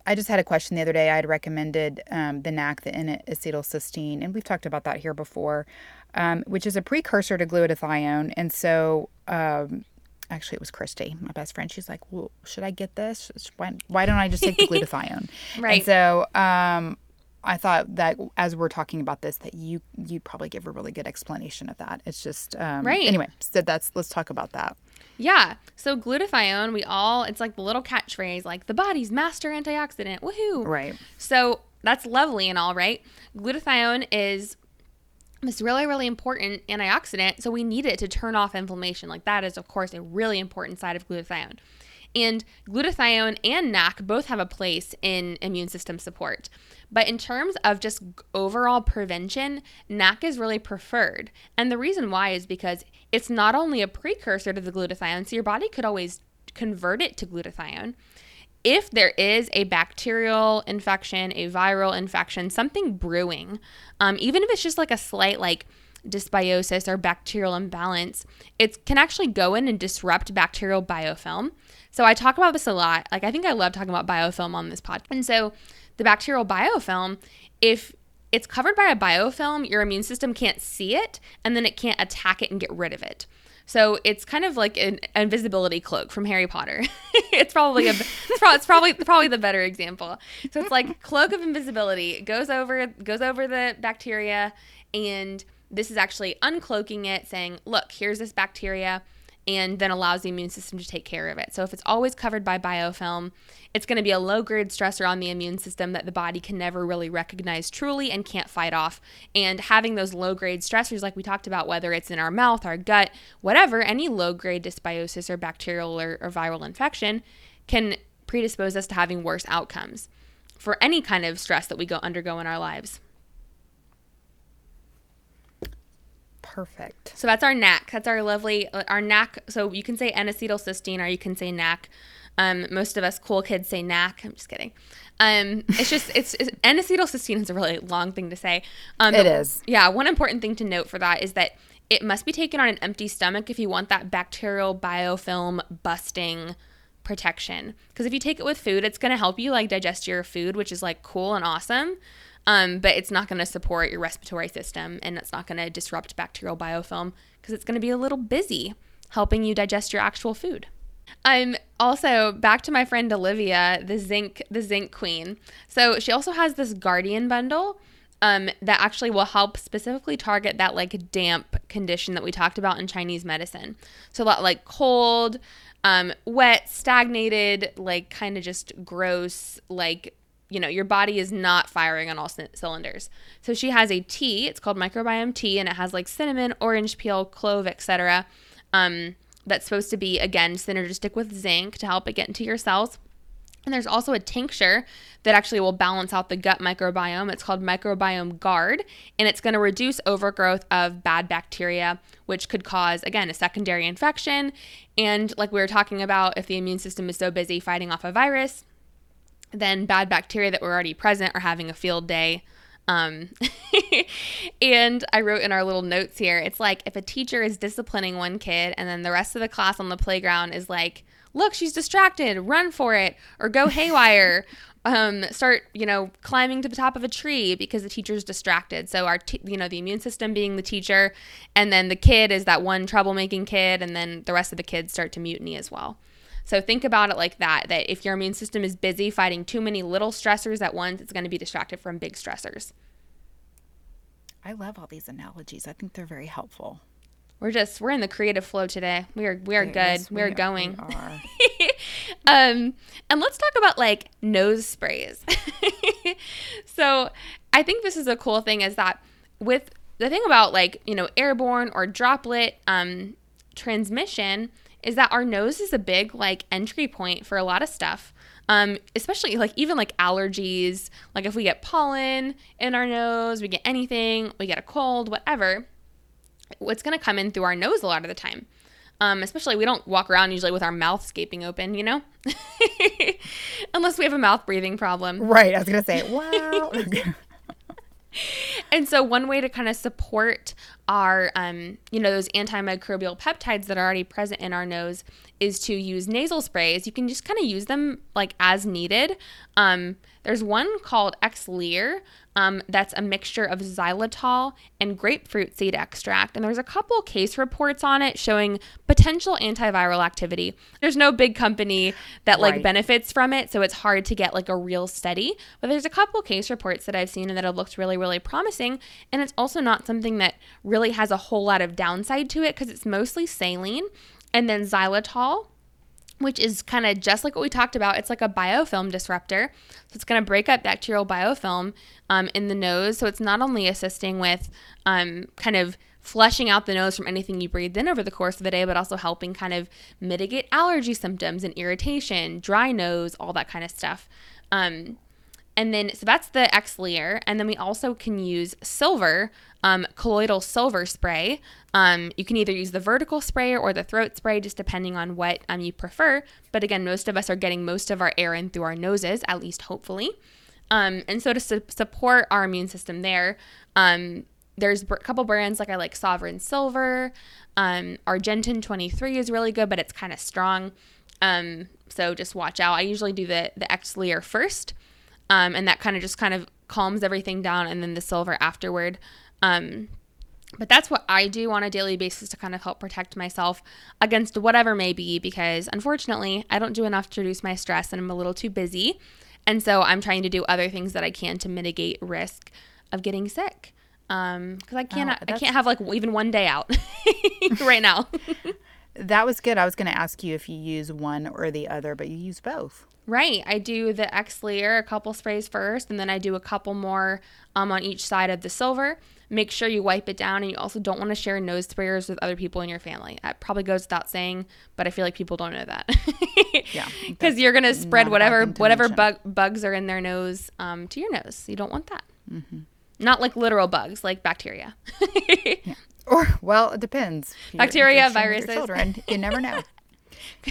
I just had a question the other day. I had recommended um, the NAC, the N-acetylcysteine, and we've talked about that here before, um, which is a precursor to glutathione. And so, um, actually, it was Christy, my best friend. She's like, "Well, should I get this? Why, why don't I just take the glutathione?" right. And so, um, I thought that as we're talking about this, that you you'd probably give a really good explanation of that. It's just um, right. Anyway, so that's let's talk about that. Yeah. So glutathione, we all it's like the little catchphrase, like the body's master antioxidant. Woohoo! Right. So that's lovely and all, right? Glutathione is this really really important antioxidant, so we need it to turn off inflammation. Like that is of course a really important side of glutathione. And glutathione and NAC both have a place in immune system support. But in terms of just overall prevention, NAC is really preferred. And the reason why is because it's not only a precursor to the glutathione, so your body could always convert it to glutathione. If there is a bacterial infection, a viral infection, something brewing, um, even if it's just like a slight like dysbiosis or bacterial imbalance, it can actually go in and disrupt bacterial biofilm. So I talk about this a lot. Like I think I love talking about biofilm on this podcast. And so the bacterial biofilm, if it's covered by a biofilm, your immune system can't see it and then it can't attack it and get rid of it. So it's kind of like an invisibility cloak from Harry Potter. it's probably a it's probably probably the better example. So it's like cloak of invisibility goes over goes over the bacteria and this is actually uncloaking it saying, "Look, here's this bacteria." And then allows the immune system to take care of it. So if it's always covered by biofilm, it's going to be a low grade stressor on the immune system that the body can never really recognize truly and can't fight off. And having those low grade stressors, like we talked about, whether it's in our mouth, our gut, whatever, any low grade dysbiosis or bacterial or, or viral infection can predispose us to having worse outcomes for any kind of stress that we go undergo in our lives. Perfect. So that's our NAC. That's our lovely our NAC. So you can say N-acetylcysteine or you can say NAC. Um, most of us cool kids say NAC. I'm just kidding. Um, it's just it's, it's N-acetylcysteine is a really long thing to say. Um, it is. Yeah. One important thing to note for that is that it must be taken on an empty stomach if you want that bacterial biofilm busting protection. Because if you take it with food, it's going to help you like digest your food, which is like cool and awesome. Um, but it's not going to support your respiratory system and it's not going to disrupt bacterial biofilm because it's going to be a little busy helping you digest your actual food. I'm also back to my friend Olivia, the zinc, the zinc queen. So she also has this guardian bundle um, that actually will help specifically target that like damp condition that we talked about in Chinese medicine. So that like cold, um, wet, stagnated, like kind of just gross, like you know your body is not firing on all c- cylinders so she has a tea it's called microbiome tea and it has like cinnamon orange peel clove etc um, that's supposed to be again synergistic with zinc to help it get into your cells and there's also a tincture that actually will balance out the gut microbiome. It's called Microbiome Guard, and it's going to reduce overgrowth of bad bacteria, which could cause, again, a secondary infection. And like we were talking about, if the immune system is so busy fighting off a virus, then bad bacteria that were already present are having a field day. Um, and I wrote in our little notes here, it's like if a teacher is disciplining one kid and then the rest of the class on the playground is like, look, she's distracted, run for it, or go haywire. um, start, you know, climbing to the top of a tree because the teacher's distracted. So our, t- you know, the immune system being the teacher, and then the kid is that one troublemaking kid, and then the rest of the kids start to mutiny as well. So think about it like that that if your immune system is busy fighting too many little stressors at once, it's going to be distracted from big stressors. I love all these analogies. I think they're very helpful. We're just we're in the creative flow today. We are we are good. Yes, we, are going. We are. um, and let's talk about like nose sprays. so I think this is a cool thing is that with the thing about like you know airborne or droplet um, transmission is that our nose is a big like entry point for a lot of stuff. Um, especially like even like allergies, like if we get pollen in our nose, we get anything, we get a cold, whatever, what's gonna come in through our nose a lot of the time. Um, especially we don't walk around usually with our mouth gaping open, you know, unless we have a mouth breathing problem. Right. I was gonna say, wow. and so one way to kind of support our um, you know those antimicrobial peptides that are already present in our nose is to use nasal sprays you can just kind of use them like as needed um, there's one called Xlear um, that's a mixture of xylitol and grapefruit seed extract. And there's a couple case reports on it showing potential antiviral activity. There's no big company that like right. benefits from it, so it's hard to get like a real study. But there's a couple case reports that I've seen and that have looked really, really promising. And it's also not something that really has a whole lot of downside to it because it's mostly saline and then xylitol which is kind of just like what we talked about. It's like a biofilm disruptor. So it's going to break up bacterial biofilm um, in the nose. So it's not only assisting with um, kind of flushing out the nose from anything you breathed in over the course of the day, but also helping kind of mitigate allergy symptoms and irritation, dry nose, all that kind of stuff. Um, and then, so that's the Xlear. And then we also can use silver, um, colloidal silver spray. Um, you can either use the vertical spray or the throat spray, just depending on what um, you prefer. But again, most of us are getting most of our air in through our noses, at least hopefully. Um, and so to su- support our immune system there, um, there's a couple brands like I like Sovereign Silver. Um, Argentyn 23 is really good, but it's kind of strong. So just watch out. I usually do the the Xlear first, um, and that kind of just kind of calms everything down, and then the silver afterward. Um, but that's what I do on a daily basis to kind of help protect myself against whatever may be, because unfortunately, I don't do enough to reduce my stress, and I'm a little too busy. And so I'm trying to do other things that I can to mitigate risk of getting sick. Um, because I can't, Oh, I can't have like even one day out right now. That was good. I was going to ask you if you use one or the other, but you use both. Right. I do the Xlear, a couple sprays first, and then I do a couple more um, on each side of the silver. Make sure you wipe it down, and you also don't want to share nose sprayers with other people in your family. That probably goes without saying, but I feel like people don't know that. Yeah, because you're gonna spread not a bad whatever whatever bug bugs are in their nose um, to your nose. You don't want that. Mm-hmm. Not like literal bugs, like bacteria. Or, well, it depends. Bacteria, if you're sharing with your viruses. Children, you never know.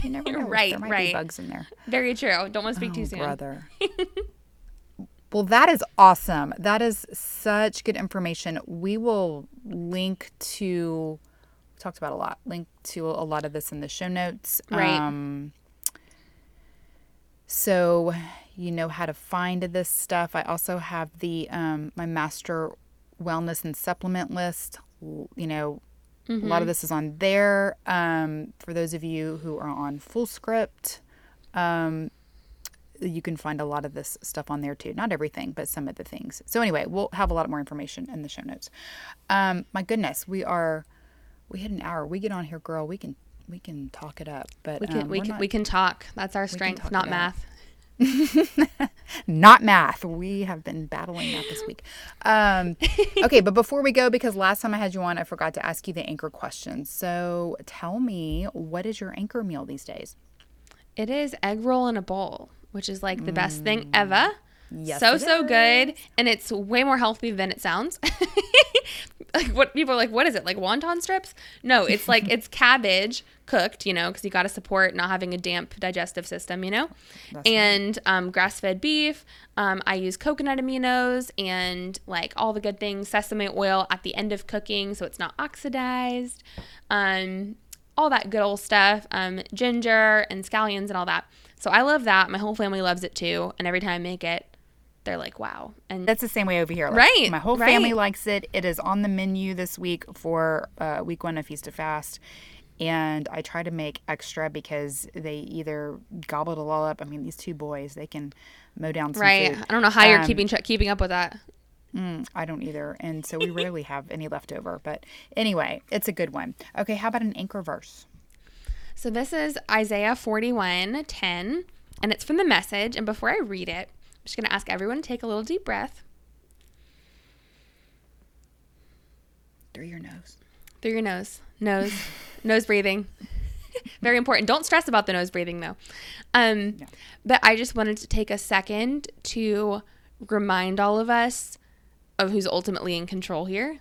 You never know. Right, there might right. be bugs in there. Very true. Don't want to speak Oh, too soon. brother. well, that is awesome. That is such good information. We will link to. We talked about a lot. Link to a lot of this in the show notes. Right. Um, so you know how to find this stuff. I also have the um, my master wellness and supplement list. You know, a lot of this is on there. Um, for those of you who are on Fullscript, um, you can find a lot of this stuff on there too. Not everything, but some of the things. So anyway, we'll have a lot more information in the show notes. Um, my goodness, we are we hit an hour. We get on here, girl. We can we can talk it up. But We can um, we can not- we can talk. That's our strength, not math. out. not math. We have been battling that this week. Um, okay, but before we go, because last time I had you on, I forgot to ask you the anchor question. So tell me, what is your anchor meal these days? It is egg roll in a bowl, which is like the best thing ever. Yes, so so good, and it's way more healthy than it sounds. like what people are like, what is it like wonton strips? No, it's like it's cabbage cooked, you know, because you got to support not having a damp digestive system, you know, and um, grass fed beef. Um, I use coconut aminos and like all the good things, sesame oil at the end of cooking, so it's not oxidized. Um, all that good old stuff, um, ginger and scallions and all that. So I love that. My whole family loves it too, and every time I make it, they're like, "Wow!" And That's the same way over here. Like, Right, My whole family right. likes it. It is on the menu this week for uh, week one of Feast of Fast. And I try to make extra because they either gobbled it all up. I mean, these two boys, they can mow down some right, food. I don't know how you're Um, keeping keeping up with that. Mm, I don't either. And so we rarely have any left over. But anyway, it's a good one. Okay, how about an anchor verse? So this is Isaiah 41, 10, and it's from the message. And before I read it, just going to ask everyone to take a little deep breath Through your nose. through your nose. Nose. nose breathing. Very important. Don't stress about the nose breathing though. Um, Yeah. But I just wanted to take a second to remind all of us of who's ultimately in control here.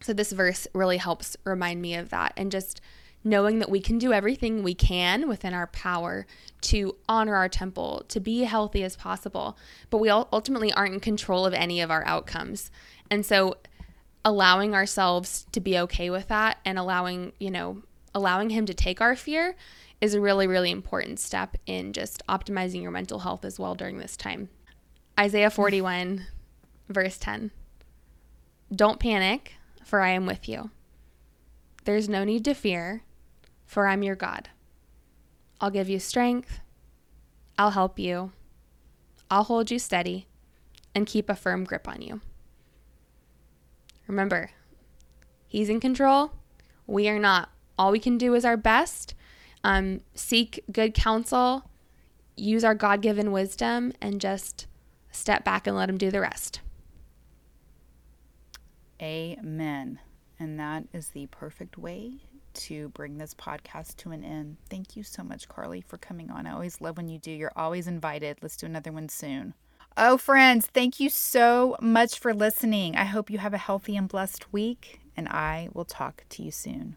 So this verse really helps remind me of that and just knowing that we can do everything we can within our power to honor our temple, to be healthy as possible, but we ultimately aren't in control of any of our outcomes. And so allowing ourselves to be okay with that and allowing, you know, allowing him to take our fear is a really really important step in just optimizing your mental health as well during this time. Isaiah 41 verse 10. Don't panic, for I am with you. There's no need to fear, for I'm your God. I'll give you strength. I'll help you. I'll hold you steady and keep a firm grip on you. Remember, He's in control. We are not. All we can do is our best. Um, seek good counsel, use our God given wisdom, and just step back and let Him do the rest. Amen. And that is the perfect way to bring this podcast to an end. Thank you so much, Carly, for coming on. I always love when you do. You're always invited. Let's do another one soon. Oh, friends, thank you so much for listening. I hope you have a healthy and blessed week, and I will talk to you soon.